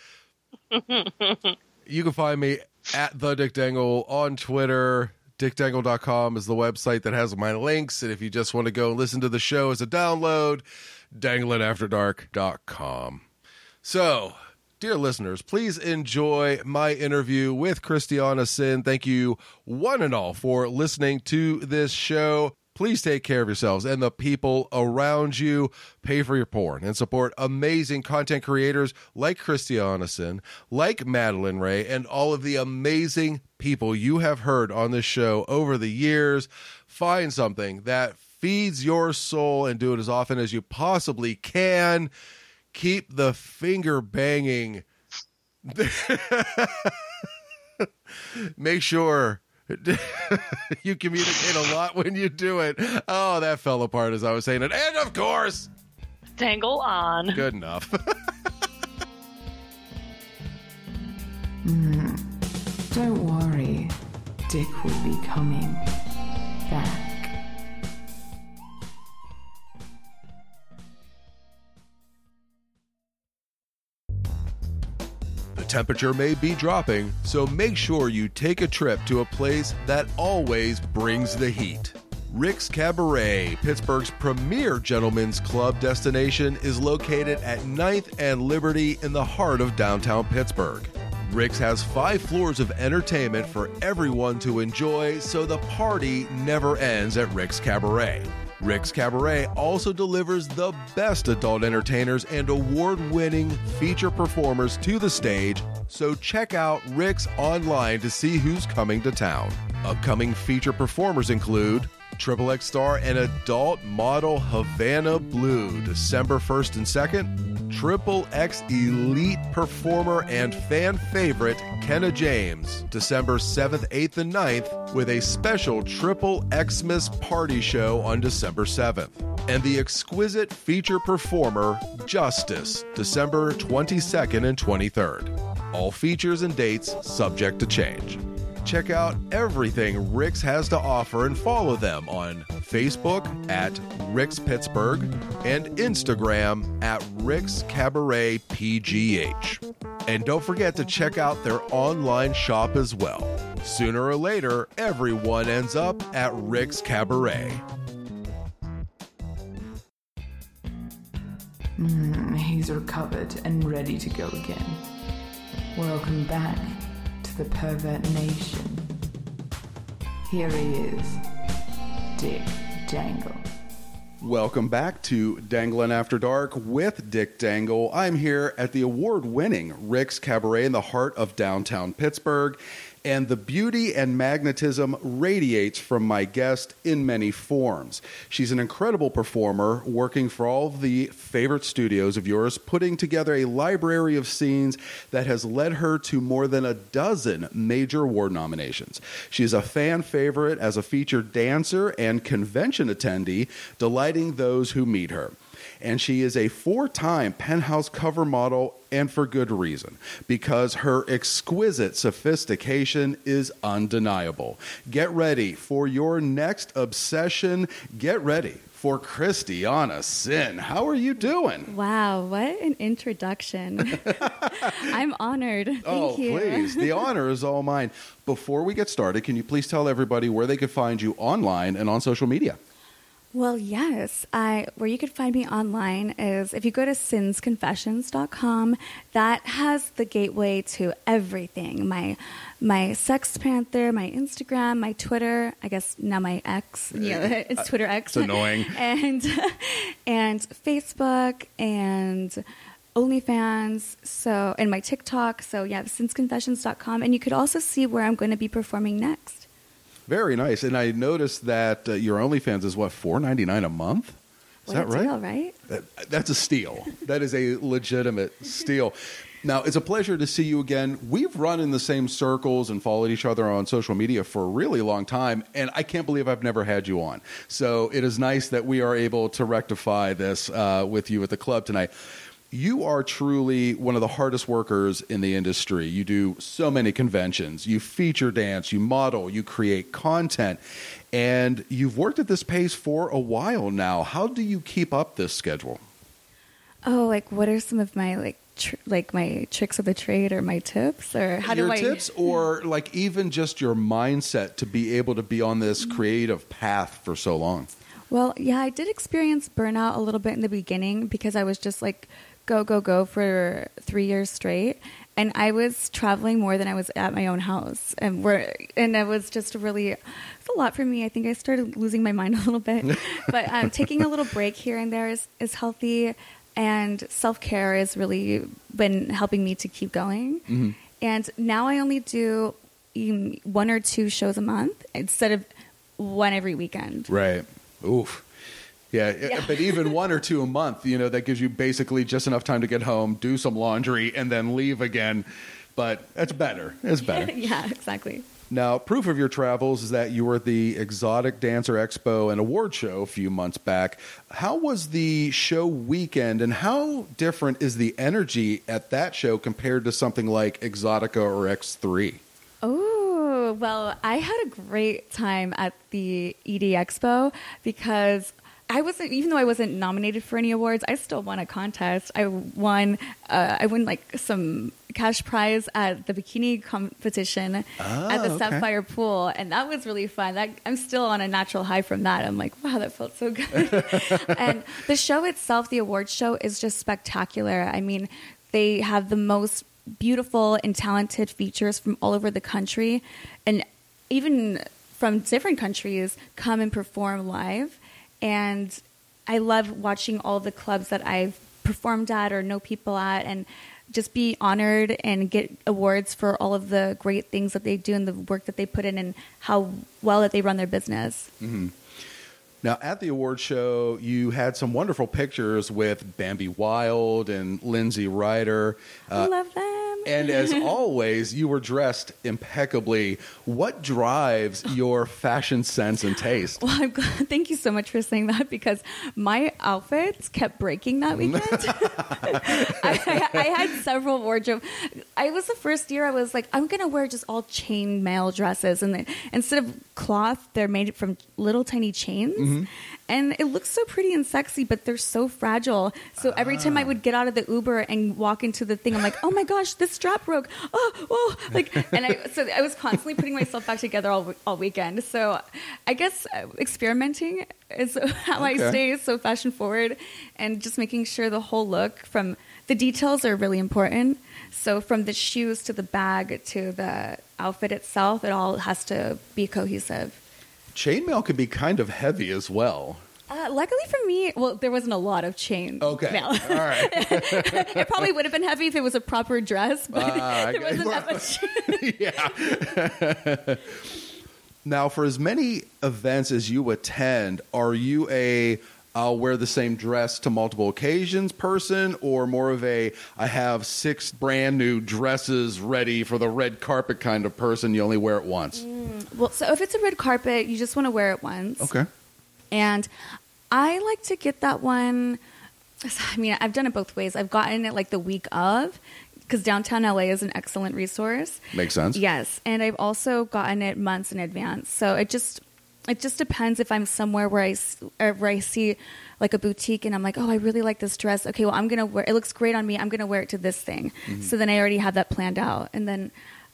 you can find me at the Dick Dangle on Twitter. DickDangle.com is the website that has my links. And if you just want to go listen to the show as a download, danglinafterdark.com. So, dear listeners, please enjoy my interview with Christiana Cinn. Thank you, one and all, for listening to this show. Please take care of yourselves and the people around you. Pay for your porn and support amazing content creators like Christiana Cinn, like Madalynn Raye, and all of the amazing people you have heard on this show over the years. Find something that feeds your soul and do it as often as you possibly can keep the finger banging. Make sure you communicate a lot when you do it. Oh, that fell apart as I was saying it. And of course, Dangle on. good enough. Mm-hmm. Don't worry, Dick will be coming back. Temperature may be dropping, so make sure you take a trip to a place that always brings the heat. Rick's Cabaret, Pittsburgh's premier gentlemen's club destination, is located at 9th and Liberty in the heart of downtown Pittsburgh. Rick's has five floors of entertainment for everyone to enjoy, so the party never ends at Rick's Cabaret. Rick's Cabaret also delivers the best adult entertainers and award winning feature performers to the stage, so check out Rick's online to see who's coming to town. Upcoming feature performers include Triple X star and adult model Havana Blue, December 1st and 2nd. Triple X elite performer and fan favorite Kenna James, December 7th, 8th, and 9th, with a special Triple Xmas party show on December 7th. And the exquisite feature performer Justice, December 22nd and 23rd. All features and dates subject to change. Check out everything Rick's has to offer and follow them on Facebook at Rick's Pittsburgh and Instagram at Rick's Cabaret PGH. And don't forget to check out their online shop as well. Sooner or later, everyone ends up at Rick's Cabaret. Mm, he's recovered and ready to go again. Welcome back the Pervert Nation. Here he is, Dick Dangle. Welcome back to Danglin' After Dark with Dick Dangle. I'm here at the award winning Rick's Cabaret in the heart of downtown Pittsburgh. And the beauty and magnetism radiates from my guest in many forms. She's an incredible performer, working for all the favorite studios of yours, putting together a library of scenes that has led her to more than a dozen major award nominations. She is a fan favorite as a featured dancer and convention attendee, delighting those who meet her and she is a four time penthouse cover model, and for good reason, because her exquisite sophistication is undeniable. Get ready for your next obsession. Get ready for Christiana Cinn. How are you doing? Wow, what an introduction. I'm honored. Thank oh, you. please. The honor is all mine. Before we get started, can you please tell everybody where they could find you online and on social media? Well, yes. I where you could find me online is if you go to sinsconfessions.com, that has the gateway to everything. My my Sex Panther, my Instagram, my Twitter, I guess now my X. Uh, yeah, it's uh, Twitter X. It's annoying. and and Facebook and OnlyFans, so and my TikTok. So yeah, sinsconfessions.com and you could also see where I'm going to be performing next. Very nice. And I noticed that uh, your OnlyFans is what four ninety nine a month. Is What that a right? deal, right? That, that's a steal. that is a legitimate steal. Now, it's a pleasure to see you again. We've run in the same circles and followed each other on social media for a really long time, and I can't believe I've never had you on. So it is nice that we are able to rectify this uh, with you at the club tonight. You are truly one of the hardest workers in the industry. You do so many conventions, you feature dance, you model, you create content, and you've worked at this pace for a while now. How do you keep up this schedule? Oh, like what are some of my like tr- like my tricks of the trade or my tips or how your do I Your tips or like even just your mindset to be able to be on this creative path for so long Well, yeah, I did experience burnout a little bit in the beginning because I was just like go go go for 3 years straight and I was traveling more than I was at my own house and we're and it was just really it's a lot for me. I think I started losing my mind a little bit. but um, taking a little break here and there is is healthy and self-care has really been helping me to keep going. And now I only do um, one or two shows a month instead of one every weekend. right oof yeah, Yeah. but even one or two a month you know that gives you basically just enough time to get home do some laundry and then leave again but that's better it's better yeah, exactly. Now, proof of your travels is that you were at the Exotic Dancer Expo and Award Show a few months back. How was the show weekend, and how different is the energy at that show compared to something like Exxxotica or X3? Oh, well, I had a great time at the ED Expo because I wasn't, even though I wasn't nominated for any awards, I still won a contest. I won, uh, I won like some cash prize at the bikini competition at Oh, the okay. Sapphire Pool, and that was really fun. That I'm still on a natural high from that. I'm like, wow, that felt so good. and the show itself, the award show, is just spectacular. I mean, they have the most beautiful and talented features from all over the country, and even from different countries come and perform live. And I love watching all the clubs that I've performed at or know people at, and just be honored and get awards for all of the great things that they do and the work that they put in and how well that they run their business. Now, at the award show, you had some wonderful pictures with Bambi Wild and Lindsay Ryder. I Uh, love them. And as always, you were dressed impeccably. What drives your fashion sense and taste? Well, I'm glad. Thank you so much for saying that because my outfits kept breaking that weekend. I, I had several wardrobe. I was the first year I was like, I'm gonna wear just all chain mail dresses, and then instead of cloth, they're made from little tiny chains, mm-hmm. And it looks so pretty and sexy, but they're so fragile. So every time I would get out of the Uber and walk into the thing, I'm like, oh my gosh, this strap broke. Oh, oh, like, and I so I was constantly putting myself back together all all weekend. So I guess uh, experimenting is how I stay so fashion forward, and just making sure the whole look from the details are really important. So from the shoes to the bag to the outfit itself, it all has to be cohesive. Chainmail can be kind of heavy as well. Uh, luckily for me, well, there wasn't a lot of chain. Okay. mail. All right. it probably would have been heavy if it was a proper dress, but Ah, there wasn't that much. yeah. Now, for as many events as you attend, are you a I'll wear the same dress to multiple occasions person, or more of a I have six brand new dresses ready for the red carpet kind of person? You only wear it once. Mm, well, so if it's a red carpet, you just want to wear it once. Okay. And I like to get that one. I mean, I've done it both ways. I've gotten it like the week of, because downtown LA is an excellent resource. Makes sense. Yes, and I've also gotten it months in advance. So it just it just depends if I'm somewhere where I or where I see like a boutique and I'm like, oh, I really like this dress. Okay, well, I'm gonna wear. It looks great on me. I'm gonna wear it to this thing. So then I already have that planned out. And then,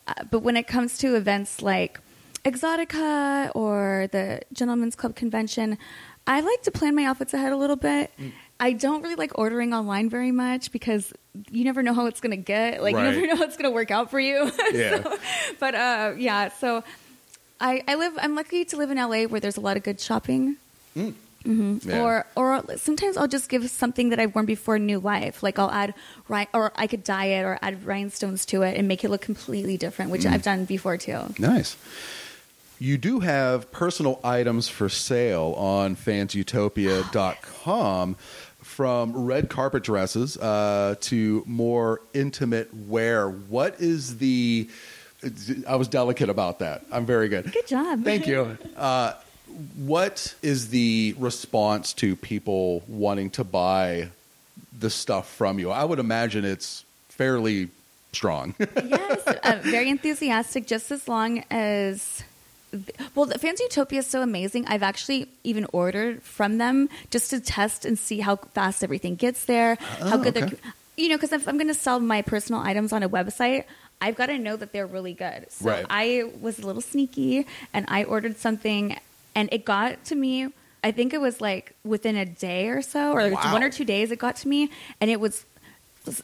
uh, but when it comes to events like Exxxotica or the Gentlemen's Club convention, I like to plan my outfits ahead a little bit. I don't really like ordering online very much because you never know how it's going to get. Like, Right. you never know how it's going to work out for you. Yeah. So- but uh, yeah, so I, I live. I'm lucky to live in LA where there's a lot of good shopping. Mm. Mm-hmm. Yeah. Or or sometimes I'll just give something that I've worn before new life. Like I'll add or I could dye it or add rhinestones to it and make it look completely different, which mm. I've done before too. Nice. You do have personal items for sale on fansutopia.com from red carpet dresses uh, to more intimate wear. What is the. I was delicate about that. I'm very good. Good job. Thank you. Uh, what is the response to people wanting to buy the stuff from you? I would imagine it's fairly strong. yes, uh, very enthusiastic. Just as long as, well, the Fans Utopia is so amazing. I've actually even ordered from them just to test and see how fast everything gets there. how Oh, good okay. they're, you know, because if I'm going to sell my personal items on a website. I've got to know that they're really good. So Right. I was a little sneaky and I ordered something and it got to me. I think it was like within a day or so, or Wow. one or two days. It got to me, and it was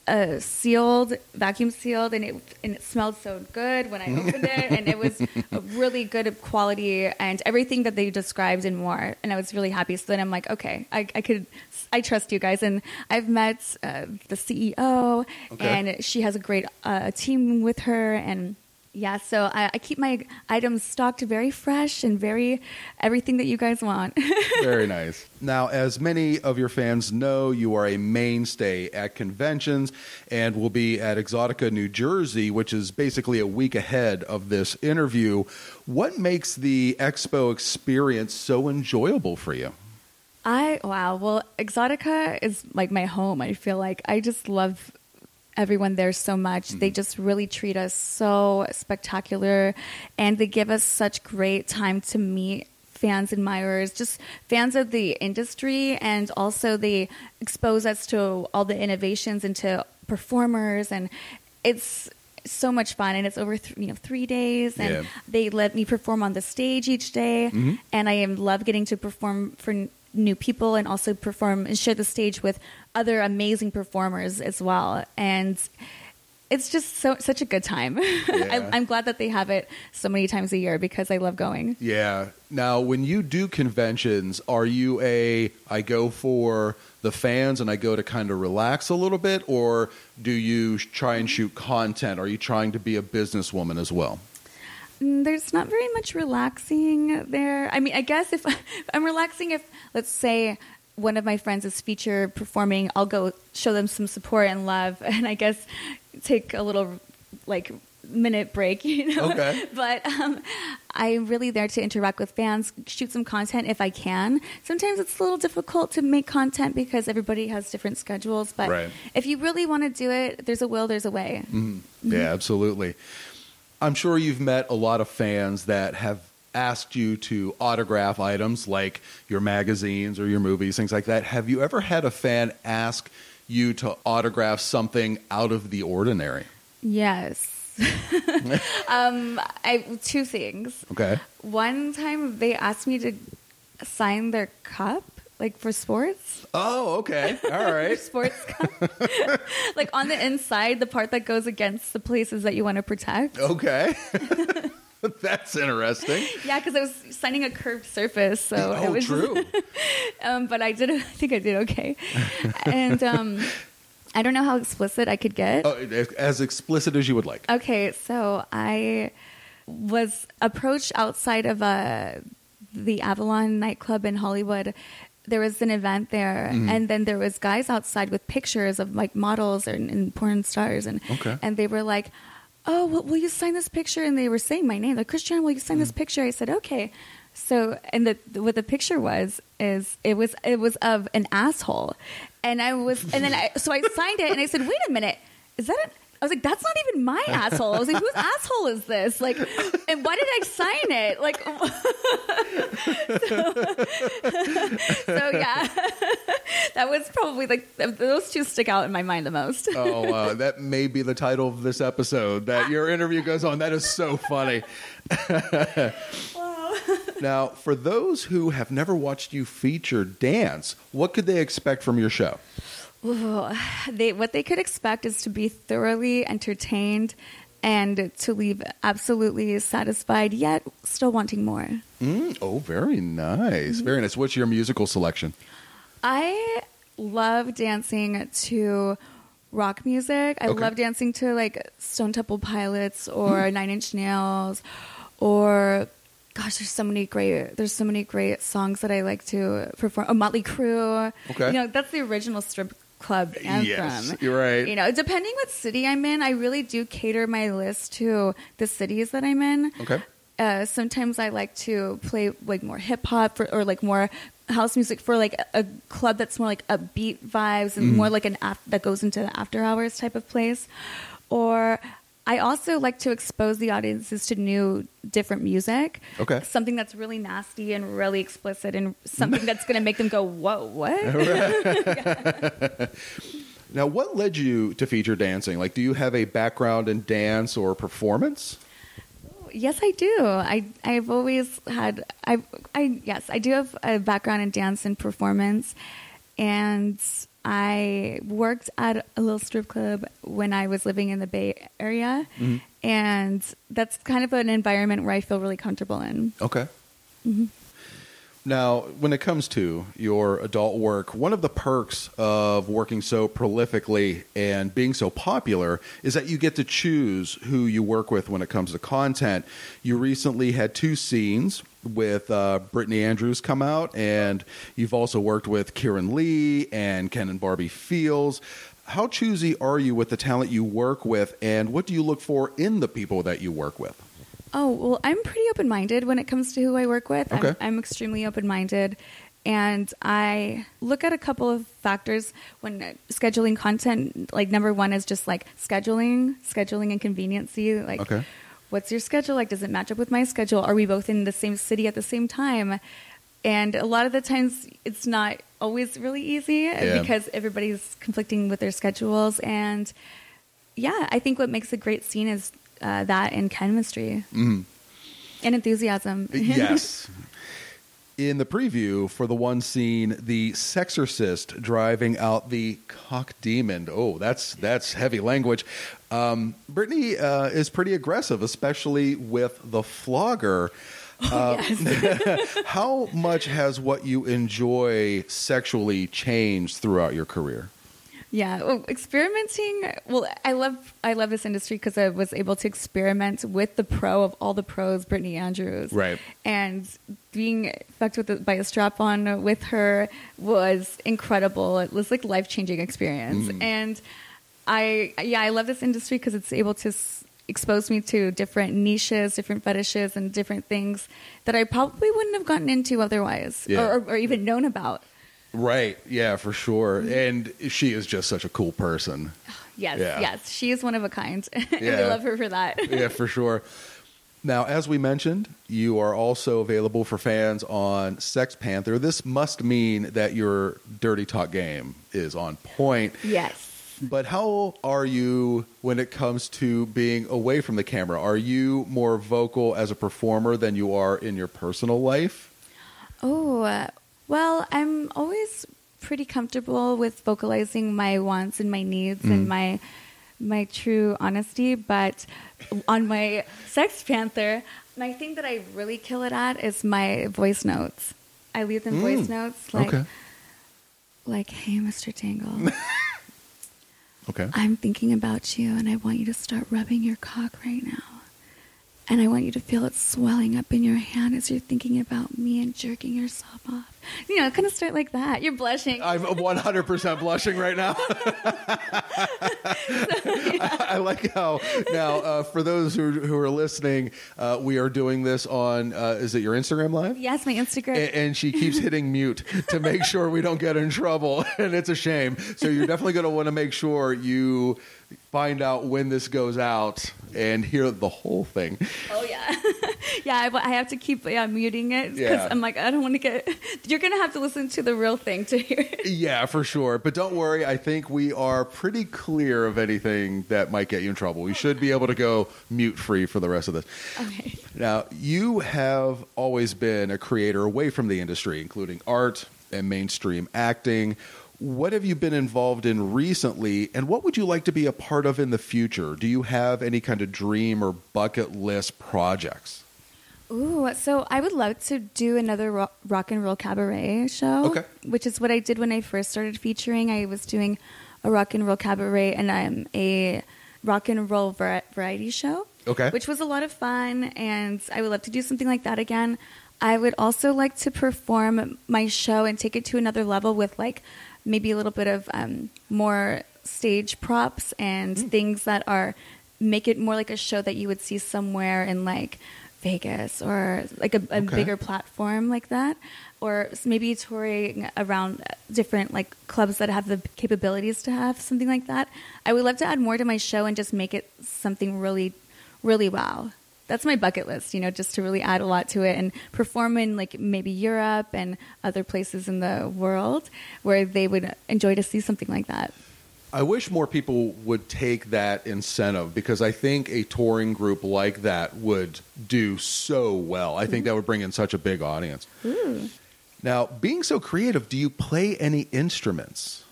uh, sealed, vacuum sealed, and it and it smelled so good when I opened it, and it was a really good quality and everything that they described and more. And I was really happy. So then I'm like, okay, I, I could, I trust you guys, and I've met uh, the CEO, Okay. and she has a great uh, team with her, and. Yeah, so I, I keep my items stocked very fresh and very everything that you guys want. Very nice. Now, as many of your fans know, you are a mainstay at conventions and will be at Exxxotica, New Jersey, which is basically a week ahead of this interview. What makes the expo experience so enjoyable for you? I wow. Well, Exxxotica is like my home. I feel like I just love everyone there so much. They just really treat us so spectacular, and they give us such great time to meet fans, admirers, just fans of the industry, and also they expose us to all the innovations and to performers, and it's so much fun and it's over th- you know three days and Yeah. they let me perform on the stage each day Mm-hmm. and i am love getting to perform for new people and also perform and share the stage with other amazing performers as well and it's just so such a good time Yeah. I, i'm glad that they have it so many times a year because i love going Yeah. Now, when you do conventions, are you a I go for the fans and I go to kind of relax a little bit, or do you try and shoot content? Are you trying to be a businesswoman as well? Mm, there's not very much relaxing there. I mean, I guess if, if I'm relaxing, if let's say one of my friends is feature performing, I'll go show them some support and love, and I guess take a little like minute break, you know. Okay. But um, I'm really there to interact with fans, shoot some content if I can. Sometimes it's a little difficult to make content because everybody has different schedules. But Right. if you really want to do it, there's a will, there's a way. Yeah, absolutely. I'm sure you've met a lot of fans that have asked you to autograph items like your magazines or your movies, things like that. Have you ever had a fan ask you to autograph something out of the ordinary? Yes. um, I two things. Okay. One time they asked me to sign their cup, like for sports, Oh, okay. All right. sports like on the inside, the part that goes against the places that you want to protect. Okay. That's interesting. Yeah, because I was signing a curved surface, so it oh, was true. um, but I did. I think I did okay. and um, I don't know how explicit I could get. Oh, as explicit as you would like. Okay, so I was approached outside of uh, the Avalon nightclub in Hollywood. There was an event there, Mm-hmm. and then there was guys outside with pictures of like models and, and porn stars, and Okay. and they were like, "Oh, well, will you sign this picture?" And they were saying my name, like Christian, will you sign Mm. this picture? I said, "Okay." So, and the what the picture was is it was it was of an asshole, and I was and then I so I signed it and I said, "Wait a minute, is that?" A, I was like, "That's not even my asshole." I was like, "Whose asshole is this?" Like, and why did I sign it? Like, so, yeah, that was probably like those two stick out in my mind the most. Oh, uh, that may be the title of this episode. That your interview goes on. That is so funny. now, for those who have never watched you feature dance, what could they expect from your show? Ooh, they what they could expect is to be thoroughly entertained and to leave absolutely satisfied yet still wanting more. Mm, oh, very nice. Very nice. What's your musical selection? I love dancing to rock music. I Okay. love dancing to like Stone Temple Pilots or Nine Inch Nails or gosh, there's so many great there's so many great songs that I like to perform. Oh, Motley Crue. Okay. You know, that's the original strip club anthem. Yes, you're right. You know, depending what city I'm in, I really do cater my list to the cities that I'm in. Okay. Uh, sometimes I like to play like more hip hop or, like more house music for like a, club that's more like upbeat vibes and more like an af- that goes into the after hours type of place. Or I also like to expose the audiences to new, different music. Okay. Something that's really nasty and really explicit and something that's going to make them go, whoa, what? Now, what led you to feature dancing? Like, do you have a background in dance or performance? Yes, I do. I I've always had I I yes, I do have a background in dance and performance and I worked at a little strip club when I was living in the Bay Area mm-hmm. and that's kind of an environment where I feel really comfortable in. Okay. Mm-hmm. Now, when it comes to your adult work, one of the perks of working so prolifically and being so popular is that you get to choose who you work with when it comes to content. You recently had two scenes with uh, Brittany Andrews come out, and you've also worked with Keiran Lee and Ken and Barbie Fields. How choosy are you with the talent you work with, and what do you look for in the people that you work with? Oh, well, I'm pretty open minded when it comes to who I work with. Okay. I'm, I'm extremely open minded. And I look at a couple of factors when scheduling content. Like, number one is just like scheduling, scheduling and conveniency. Like, Okay. what's your schedule? Like, does it match up with my schedule? Are we both in the same city at the same time? And a lot of the times, it's not always really easy Yeah. because everybody's conflicting with their schedules. And yeah, I think what makes a great scene is uh, that in chemistry and enthusiasm. yes. In the preview for the one scene, the sexorcist driving out the cock demon. Oh, that's that's heavy language. Um, Brittany uh, is pretty aggressive, especially with the flogger. Uh, How much has what you enjoy sexually changed throughout your career? Yeah, well, experimenting. Well, I love I love this industry because I was able to experiment with the pro of all the pros, Brittany Andrews. Right. And being fucked with the, by a strap on with her was incredible. It was like life changing experience. Mm. And I yeah I love this industry because it's able to. S- expose me to different niches different fetishes and different things that i probably wouldn't have gotten into otherwise Yeah. or, or even known about Right. Yeah, for sure. And she is just such a cool person. yes Yeah. yes she is one of a kind and Yeah. i love her for that yeah, for sure. Now, as we mentioned, you are also available for fans on SextPanther. This must mean that your dirty talk game is on point. Yes. But how are you when it comes to being away from the camera? Are you more vocal as a performer than you are in your personal life? Oh, uh, well, I'm always pretty comfortable with vocalizing my wants and my needs and mm. my my true honesty, but on my SextPanther, my thing that I really kill it at is my voice notes. I leave them voice mm. notes like, okay. like, "Hey, Mr. Dangle, Okay. I'm thinking about you, and I want you to start rubbing your cock right now." And I want you to feel it swelling up in your hand as you're thinking about me and jerking yourself off. You know, kind of start like that. You're blushing. I'm 100% blushing right now. I, I like how now uh, for those who, who are listening, uh, we are doing this on uh, is it your Instagram live? yes, my Instagram. A- and she keeps hitting mute to make sure we don't get in trouble, and it's a shame. So you're definitely going to want to make sure you find out when this goes out and hear the whole thing. Oh yeah, yeah. I, I have to keep yeah, muting it because Yeah. I'm like I don't want to get. You're gonna have to listen to the real thing to hear. it. Yeah, for sure. But don't worry, I think we are pretty clear of anything that might get you in trouble. We should be able to go mute free for the rest of this. Okay. Now, you have always been a creator away from the industry, including art and mainstream acting. What have you been involved in recently, and what would you like to be a part of in the future? Do you have any kind of dream or bucket list projects? Ooh, so I would love to do another ro- rock and roll cabaret show. Okay. Which is what I did when I first started featuring. I was doing a rock and roll cabaret and I'm a rock and roll var- variety show. Okay. Which was a lot of fun, and I would love to do something like that again. I would also like to perform my show and take it to another level with like maybe a little bit of um, more stage props and Hmm. things that are make it more like a show that you would see somewhere in like Vegas or like a, a Okay. bigger platform like that, or maybe touring around different like clubs that have the capabilities to have something like that. I would love to add more to my show and just make it something really, really wow. That's my bucket list, you know, just to really add a lot to it and perform in like maybe Europe and other places in the world where they would enjoy to see something like that. I wish more people would take that incentive because I think a touring group like that would do so well. I think that would bring in such a big audience. Now, being so creative, do you play any instruments?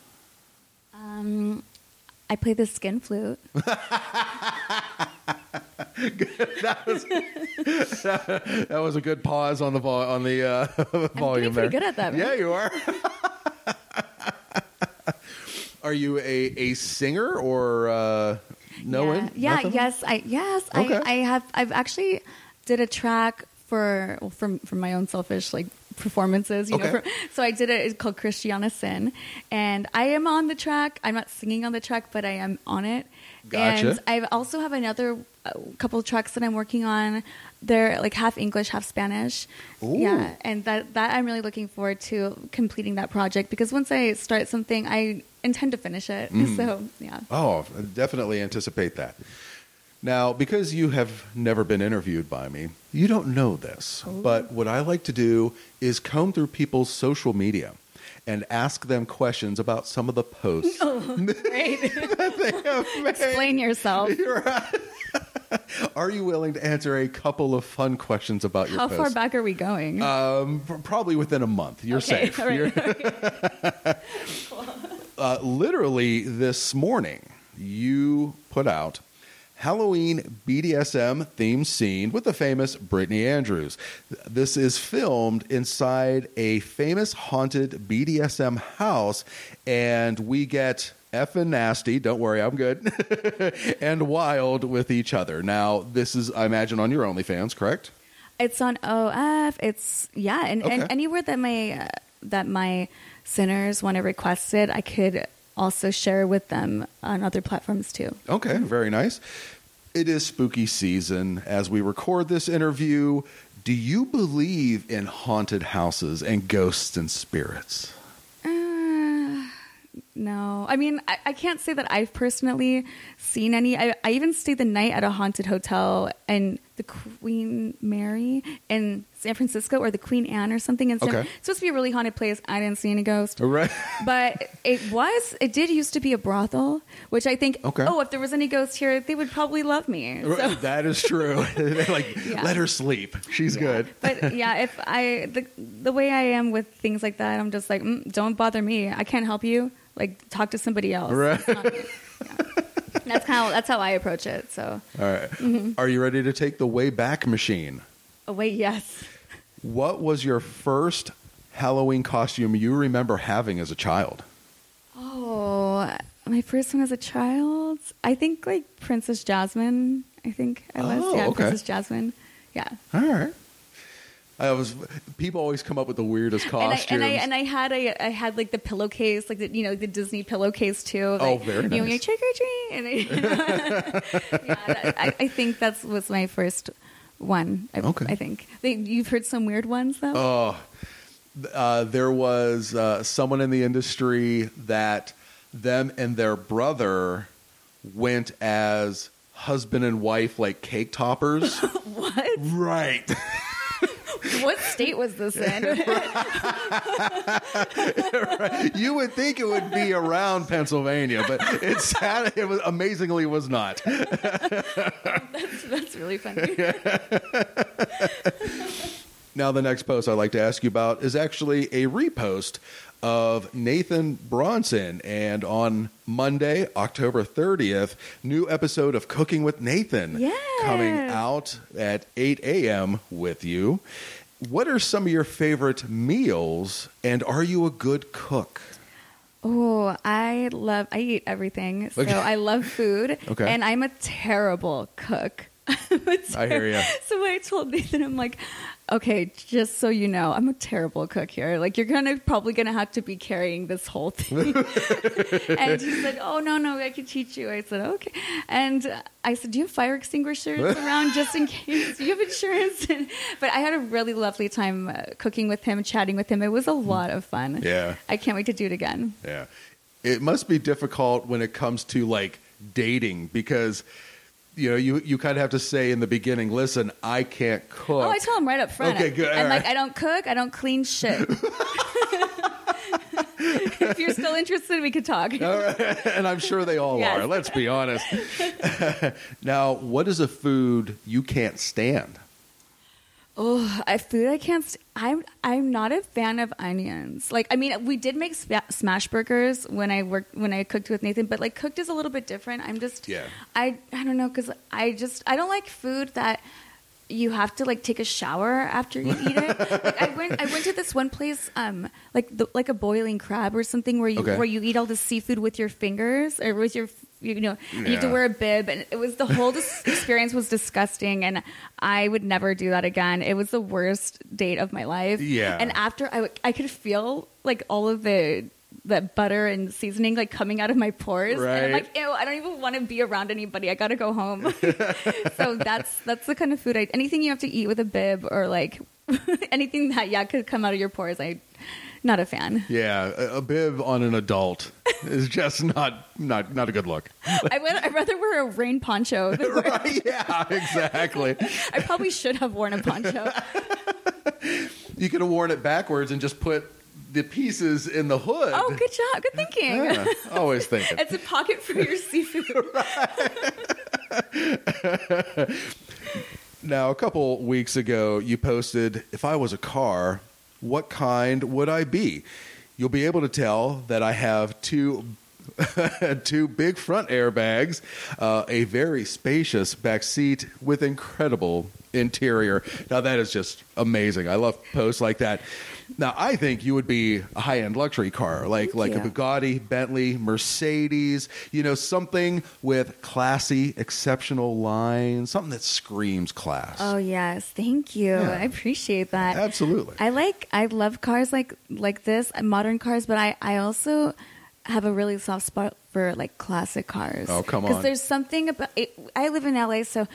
Um, I play the skin flute. That was that was a good pause on the vol- on the uh, volume pretty there. good at that, Yeah, man. you are. are you a, a singer or uh, no? yeah, yeah nothing? yes, I yes, Okay. I, I have. I've actually did a track for well, from from my own selfish like performances. You Okay. know, for, so I did it. It's called Christiana Cinn, and I am on the track. I'm not singing on the track, but I am on it. Gotcha. And I also have another uh, couple of tracks that I'm working on. They're like half English, half Spanish. Ooh. Yeah, and that that I'm really looking forward to completing that project because once I start something, I intend to finish it. Mm. So yeah. Oh, I definitely anticipate that. Now, because you have never been interviewed by me, you don't know this. But what I like to do is comb through people's social media and ask them questions about some of the posts. Great. they have made. Explain yourself. Right. Are you willing to answer a couple of fun questions about your How posts? far back are we going? Um, probably within a month. You're Okay, safe. right, You're- uh, literally this morning, you put out Halloween BDSM themed scene with the famous Brittany Andrews. This is filmed inside a famous haunted BDSM house, and we get effing nasty. Don't worry, I'm good. and wild with each other. Now, this is, I imagine, on your OnlyFans, correct? It's on OF. It's yeah, and, Okay. and anywhere that my uh, that my sinners want to request it, I could also share with them on other platforms too. Okay, very nice. It is spooky season as we record this interview. Do you believe in haunted houses and ghosts and spirits? No, I mean I, I can't say that I've personally seen any. I, I even stayed the night at a haunted hotel in the Queen Mary in San Francisco or the Queen Anne or something. In Okay. It's supposed to be a really haunted place. I didn't see any ghosts. All right. but it was it did used to be a brothel which i think Okay. oh if there was any ghosts here they would probably love me so, that is true. Like, Yeah. let her sleep. She's good. but yeah if i the, the way i am with things like that i'm just like mm, don't bother me i can't help you like talk to somebody else Right. Not me. That's how that's how I approach it. So, All right. Mm-hmm. Are you ready to take the way back machine? oh wait, yes. What was your first Halloween costume you remember having as a child? Oh, my first one as a child. I think like Princess Jasmine. I think I was. Oh, yeah, okay. Princess Jasmine. Yeah. All right. I was. People always come up with the weirdest And I, costumes. and I and I had a I had like the pillowcase, like the you know the Disney pillowcase too. Oh, like, very You know, nice. trick or treat, and I, yeah, that, I, I think that was my first one. I, Okay. I think you've heard some weird ones though. Oh, uh, there was uh, someone in the industry that them and their brother went as husband and wife, like cake toppers. what? right. What state was this in? You would think it would be around Pennsylvania, but it sad, it was amazingly was not. that's, that's really funny. Now, the next post I'd like to ask you about is actually a repost of Nathan Bronson. And on Monday, October 30th, new episode of Cooking with Nathan Yeah. coming out at 8 a.m. with you. What are some of your favorite meals, and are you a good cook? Oh, I love. I eat everything, so Okay. I love food. Okay. and I'm a terrible cook. I hear ya. So I told Nathan, I'm like, okay, just so you know, I'm a terrible cook here. Like, you're gonna probably gonna have to be carrying this whole thing. and he said, oh no, no, I can teach you. I said, okay. And I said, do you have fire extinguishers around just in case? Do you have insurance? but I had a really lovely time uh, cooking with him, chatting with him. It was a lot of fun. Yeah. I can't wait to do it again. Yeah. It must be difficult when it comes to like dating because you know, you you kind of have to say in the beginning, "Listen, I can't cook." Oh, I tell him right up front. Okay, good. I'm All like. I don't cook. I don't clean shit. if you're still interested, we could talk. and I'm sure they all Yes. are. Let's be honest. now, what is a food you can't stand? Oh, I food I can't. St- I'm I'm not a fan of onions. Like, I mean, we did make spa- smash burgers when I worked when I cooked with Nathan, but like cooked is a little bit different. I'm just Yeah. I I don't know because I just I don't like food that you have to like take a shower after you eat it. like I went I went to this one place um like the, like a boiling crab or something where you Okay. where you eat all the seafood with your fingers or with your you know and you have to wear a bib and it was the whole dis- experience was disgusting and I would never do that again. It was the worst date of my life. Yeah. And after I w- I could feel like all of the the butter and seasoning like coming out of my pores and I'm Right. like ew I don't even want to be around anybody. I got to go home. so that's that's the kind of food I anything you have to eat with a bib or like anything that yeah could come out of your pores. I not a fan. Yeah, a, a bib on an adult is just not not not a good look. I would I'd rather wear a rain poncho. Right? Yeah, exactly. I probably should have worn a poncho. You could have worn it backwards and just put the pieces in the hood. Oh, good job. Good thinking. Yeah, always thinking. It's a pocket for your seafood. Now, a couple weeks ago, you posted, If I was a car, what kind would I be? You'll be able to tell that I have two. two big front airbags, uh, a very spacious back seat with incredible interior. Now that is just amazing. I love posts like that. Now I think you would be a high end luxury car, like like a. Bugatti, Bentley, Mercedes. You know, something with classy, exceptional lines, something that screams class. Oh yes, thank you. Yeah. I appreciate that. Absolutely. I like I love cars like like this, modern cars, but I I also have a really soft spot for like classic cars. Oh, come on. Because there's something about it, I live in LA, so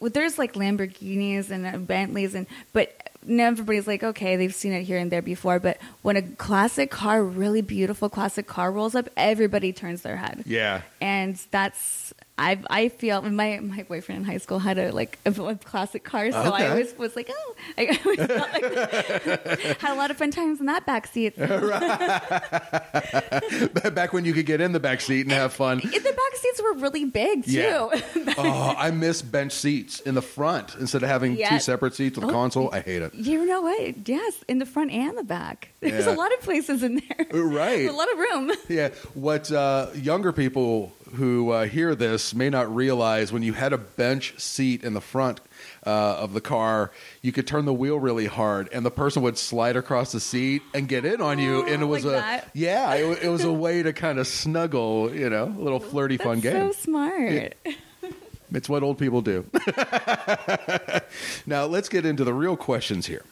there's like Lamborghinis and uh, Bentleys and but now everybody's like okay they've seen it here and there before but when a classic car really beautiful classic car rolls up everybody turns their head yeah. and that's I I feel my my boyfriend in high school had a like a, a classic car, so Okay. I always was like, oh, I always felt like had a lot of fun times in that back seat. Back when you could get in the back seat and have fun. the back seats were really big too. Yeah. oh, I miss bench seats in the front instead of having Yeah. two separate seats with a Oh, console. I hate it. You know what? Yes, in the front and the back. There's Yeah. a lot of places in there. Right. a lot of room. Yeah, what uh, younger people who uh, hear this may not realize when you had a bench seat in the front uh, of the car, you could turn the wheel really hard, and the person would slide across the seat and get in on you, and it was Like a that? yeah, it, it was a way to kind of snuggle, you know, a little flirty, fun That's game. so smart. It's what old people do. now, let's get into the real questions here.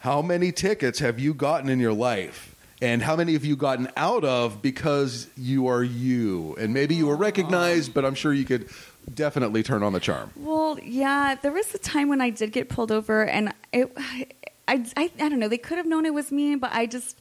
How many tickets have you gotten in your life? And how many have you gotten out of because you are you? And maybe you were recognized, but I'm sure you could definitely turn on the charm. Well, yeah, there was a time when I did get pulled over, and it, I, I, I don't know. They could have known it was me, but I just,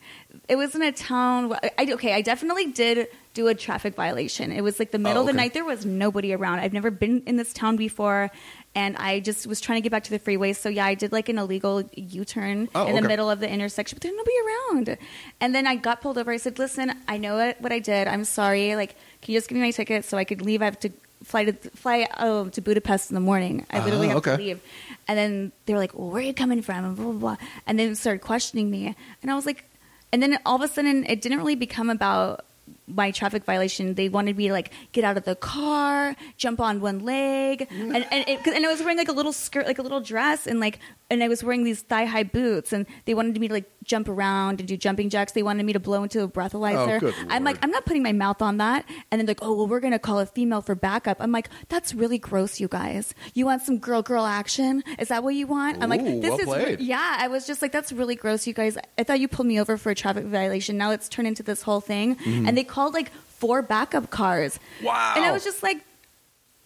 it was in a town. I, okay, I definitely did do a traffic violation. It was like the middle of oh, okay. the night. There was nobody around. I've never been in this town before, and I just was trying to get back to the freeway. So yeah, I did like an illegal U-turn Oh, in the okay. middle of the intersection, but there's nobody around. And then I got pulled over. I said, "Listen, I know what, what I did. I'm sorry. Like, can you just give me my ticket so I could leave? I have to." Fly to fly um, to Budapest in the morning. I literally Ah, have okay. to leave. And then they were like, well, "Where are you coming from?" And blah blah blah. And then started questioning me, and I was like, and then all of a sudden, it didn't really become about my traffic violation. They wanted me to like get out of the car, jump on one leg, mm. and and, it, and I was wearing like a little skirt, like a little dress, and like and I was wearing these thigh high boots, and they wanted me to like jump around and do jumping jacks. They wanted me to blow into a breathalyzer. Oh, good I'm like, I'm not putting my mouth on that. And then they're like, oh well, we're gonna call a female for backup. I'm like, that's really gross, you guys. You want some girl girl action? Is that what you want? I'm like, this well is played. yeah. I was just like, that's really gross, you guys. I thought you pulled me over for a traffic violation. Now it's turned into this whole thing. Mm-hmm. And they called like four backup cars. Wow. And I was just like.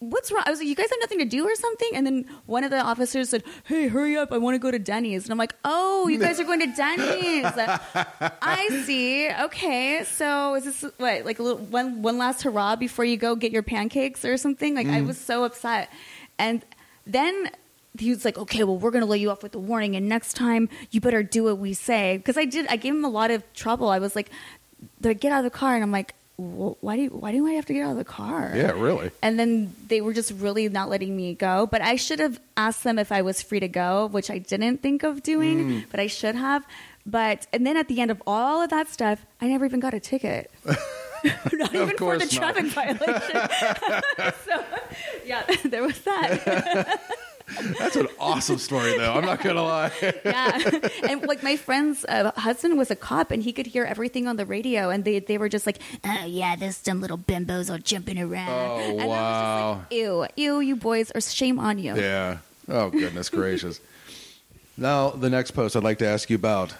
What's wrong? I was like, you guys have nothing to do or something? And then one of the officers said, hey, hurry up. I want to go to Denny's. And I'm like, oh, you guys are going to Denny's. I see. Okay. So is this what, like a little, one, one last hurrah before you go get your pancakes or something? Like, I mm. was so upset. And then he was like, okay, well, we're going to lay you off with a warning. And next time you better do what we say. Because I did, I gave him a lot of trouble. I was like, they get out of the car. And I'm like, well, why do you, why do I have to get out of the car? Yeah, really. And then they were just really not letting me go. But I should have asked them if I was free to go, which I didn't think of doing, Mm. but I should have. But and then at the end of all of that stuff, I never even got a ticket. not even for the not. traffic violation. so yeah, there was that. That's an awesome story, though. I'm not going to lie. yeah, and like my friend's uh, husband was a cop, and he could hear everything on the radio, and they they were just like, "Oh yeah, those dumb little bimbos are jumping around." Oh, and I was wow. just like, ew, ew, you boys, or shame on you. Yeah. Oh, goodness gracious. Now, the next post I'd like to ask you about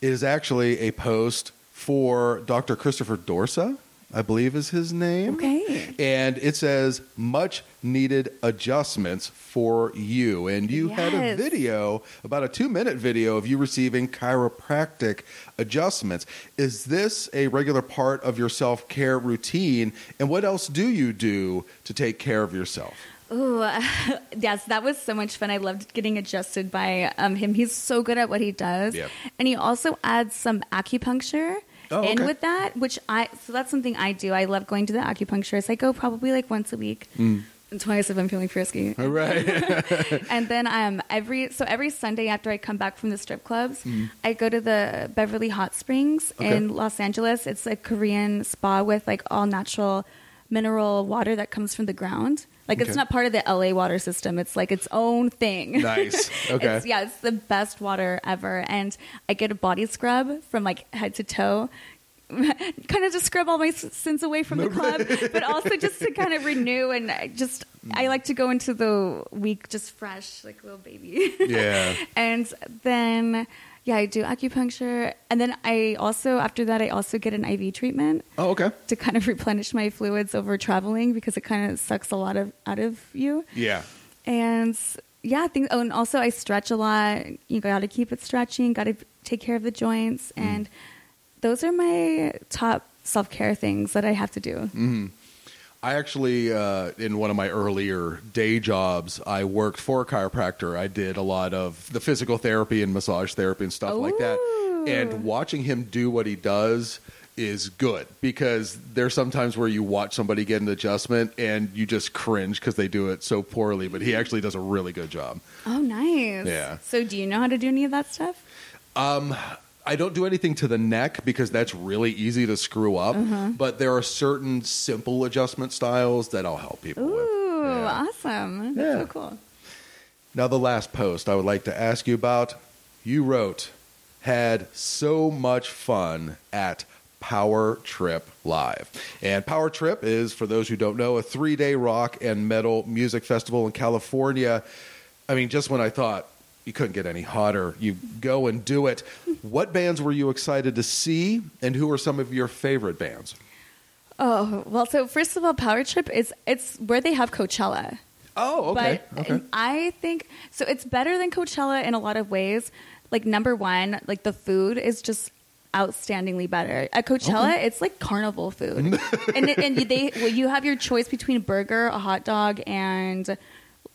is actually a post for Dr. Christopher Dorsa, I believe is his name. Okay. And it says, much needed adjustments for you. And you had a video, about a two minute video of you receiving chiropractic adjustments. Is this a regular part of your self care routine? And what else do you do to take care of yourself? Ooh, yes, that was so much fun. I loved getting adjusted by um, him. He's so good at what he does, Yep. and he also adds some acupuncture Oh, okay. with that, which I so that's something I do. I love going to the acupuncturist. I go probably like once a week. Mm. And twice if I'm feeling frisky. All right. and then um every so every Sunday after I come back from the strip clubs, Mm. I go to the Beverly Hot Springs Okay. in Los Angeles. It's a Korean spa with like all natural mineral water that comes from the ground. Like Okay. it's not part of the LA water system. It's like its own thing. Nice. Okay. It's, yeah, it's the best water ever. And I get a body scrub from like head to toe. kind of to scrub all my sins away from the club, but also just to kind of renew and I just I mm. like to go into the week just fresh, like a little baby. Yeah. and then yeah, I do acupuncture, and then I also after that I also get an IV treatment Oh, okay. to kind of replenish my fluids over traveling because it kind of sucks a lot of out of you. Yeah. And yeah, I think. Oh, and also I stretch a lot. You got to keep it stretching. Got to take care of the joints, Mm. and those are my top self care things that I have to do. Mm. I actually, uh, in one of my earlier day jobs, I worked for a chiropractor. I did a lot of the physical therapy and massage therapy and stuff like that. And watching him do what he does is good because there's sometimes where you watch somebody get an adjustment and you just cringe because they do it so poorly, but he actually does a really good job. Oh, nice. Yeah. So, do you know how to do any of that stuff? I don't do anything to the neck because that's really easy to screw up. Uh-huh. But there are certain simple adjustment styles that I'll help people with. Ooh, Yeah. awesome. That's Yeah. so cool. Now, the last post I would like to ask you about. You wrote, had so much fun at Power Trip Live. And Power Trip is, for those who don't know, a three day rock and metal music festival in California. I mean, just when I thought you couldn't get any hotter, you go and do it. What bands were you excited to see, and who are some of your favorite bands? Oh well, so first of all, Power Trip is it's where they have Coachella. Oh, okay. But okay. I think so. It's better than Coachella in a lot of ways. Like number one, like the food is just outstandingly better. At Coachella, it's like carnival food, and and they well, you have your choice between a burger, a hot dog, and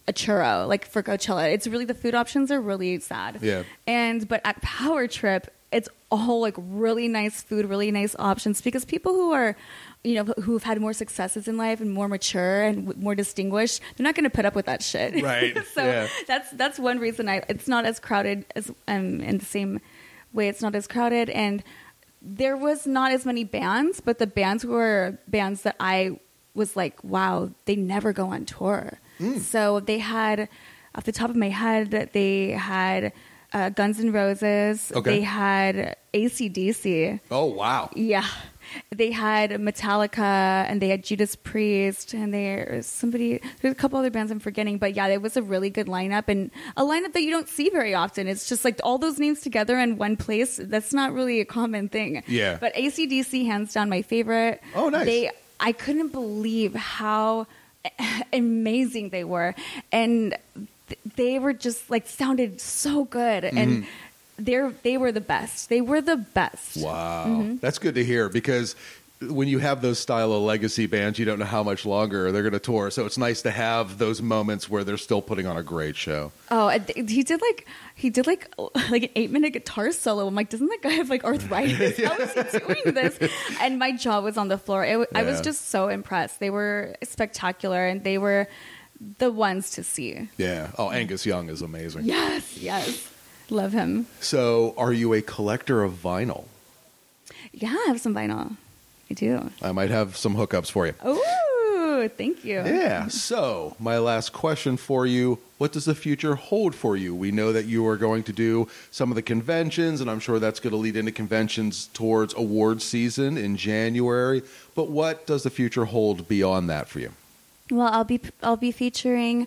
a churro. Like for Coachella, it's really the food options are really sad. Yeah. And but at Power Trip, it's all like really nice food, really nice options because people who are you know who've had more successes in life and more mature and w- more distinguished, they're not going to put up with that shit. Right. so Yeah. that's that's one reason I it's not as crowded as um in the same way it's not as crowded and there was not as many bands, but the bands were bands that I was like, wow, they never go on tour. Hmm. So they had, off the top of my head, they had uh, Guns N' Roses. Okay. They had ACDC. oh, wow. Yeah. They had Metallica and they had Judas Priest and there's somebody there's a couple other bands I'm forgetting, but yeah, it was a really good lineup and a lineup that you don't see very often. It's just like all those names together in one place. That's not really a common thing. Yeah. But ACDC hands down my favorite. Oh, nice. They I couldn't believe how amazing they were. And th- they were just like sounded so good Mm-hmm. and they're they were the best. They were the best. Wow, Mm-hmm. that's good to hear because when you have those style of legacy bands, you don't know how much longer they're going to tour. So it's nice to have those moments where they're still putting on a great show. Oh, he did like he did like like an eight minute guitar solo. I'm like, doesn't that guy have like arthritis? How is he doing this? And my jaw was on the floor. It, w I was just so impressed. They were spectacular, and they were the ones to see. Yeah. Oh, Angus Young is amazing. Yes, yes, love him. So, are you a collector of vinyl? Yeah, I have some vinyl. I do. I might have some hookups for you. Oh, thank you. Yeah. So, my last question for you What does the future hold for you? We know that you are going to do some of the conventions, and I'm sure that's going to lead into conventions towards award season in January. But what does the future hold beyond that for you? Well, I'll be I'll be featuring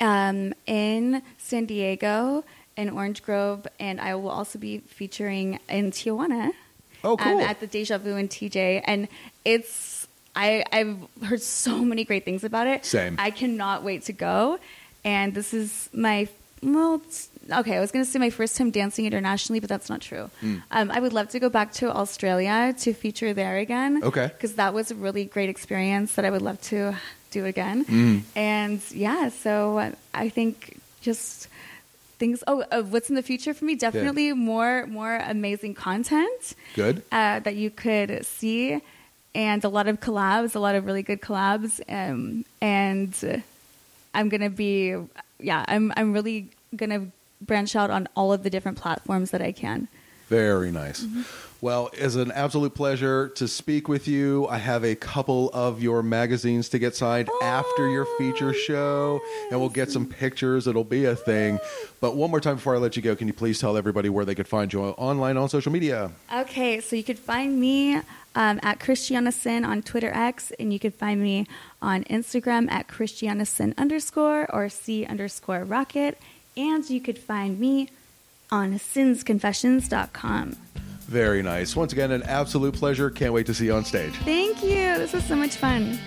um, in San Diego, in Orange Grove, and I will also be featuring in Tijuana. Oh, um, cool. at the Deja Vu and TJ, and it's I I've heard so many great things about it. Same. I cannot wait to go, and this is my well. Okay, I was going to say my first time dancing internationally, but that's not true. Hmm. Um, I would love to go back to Australia to feature there again. Okay. because that was a really great experience that I would love to do again. Hmm. And yeah, so I think just things. Oh, uh, what's in the future for me? Definitely more more amazing content Good. uh, that you could see, and a lot of collabs, a lot of really good collabs, um, and I'm gonna be, yeah, I'm I'm really gonna branch out on all of the different platforms that I can. Very nice. Well, it's an absolute pleasure to speak with you. I have a couple of your magazines to get signed after your feature show, and we'll get some pictures. It'll be a thing. But one more time before I let you go, can you please tell everybody where they could find you online on social media? Okay, so you could find me um, at ChristianaCinn on Twitter X, and you could find me on Instagram at ChristianaCinn underscore or C underscore rocket, and you could find me on sinsconfessions.com. Very nice. Once again, an absolute pleasure. Can't wait to see you on stage. Thank you. This was so much fun.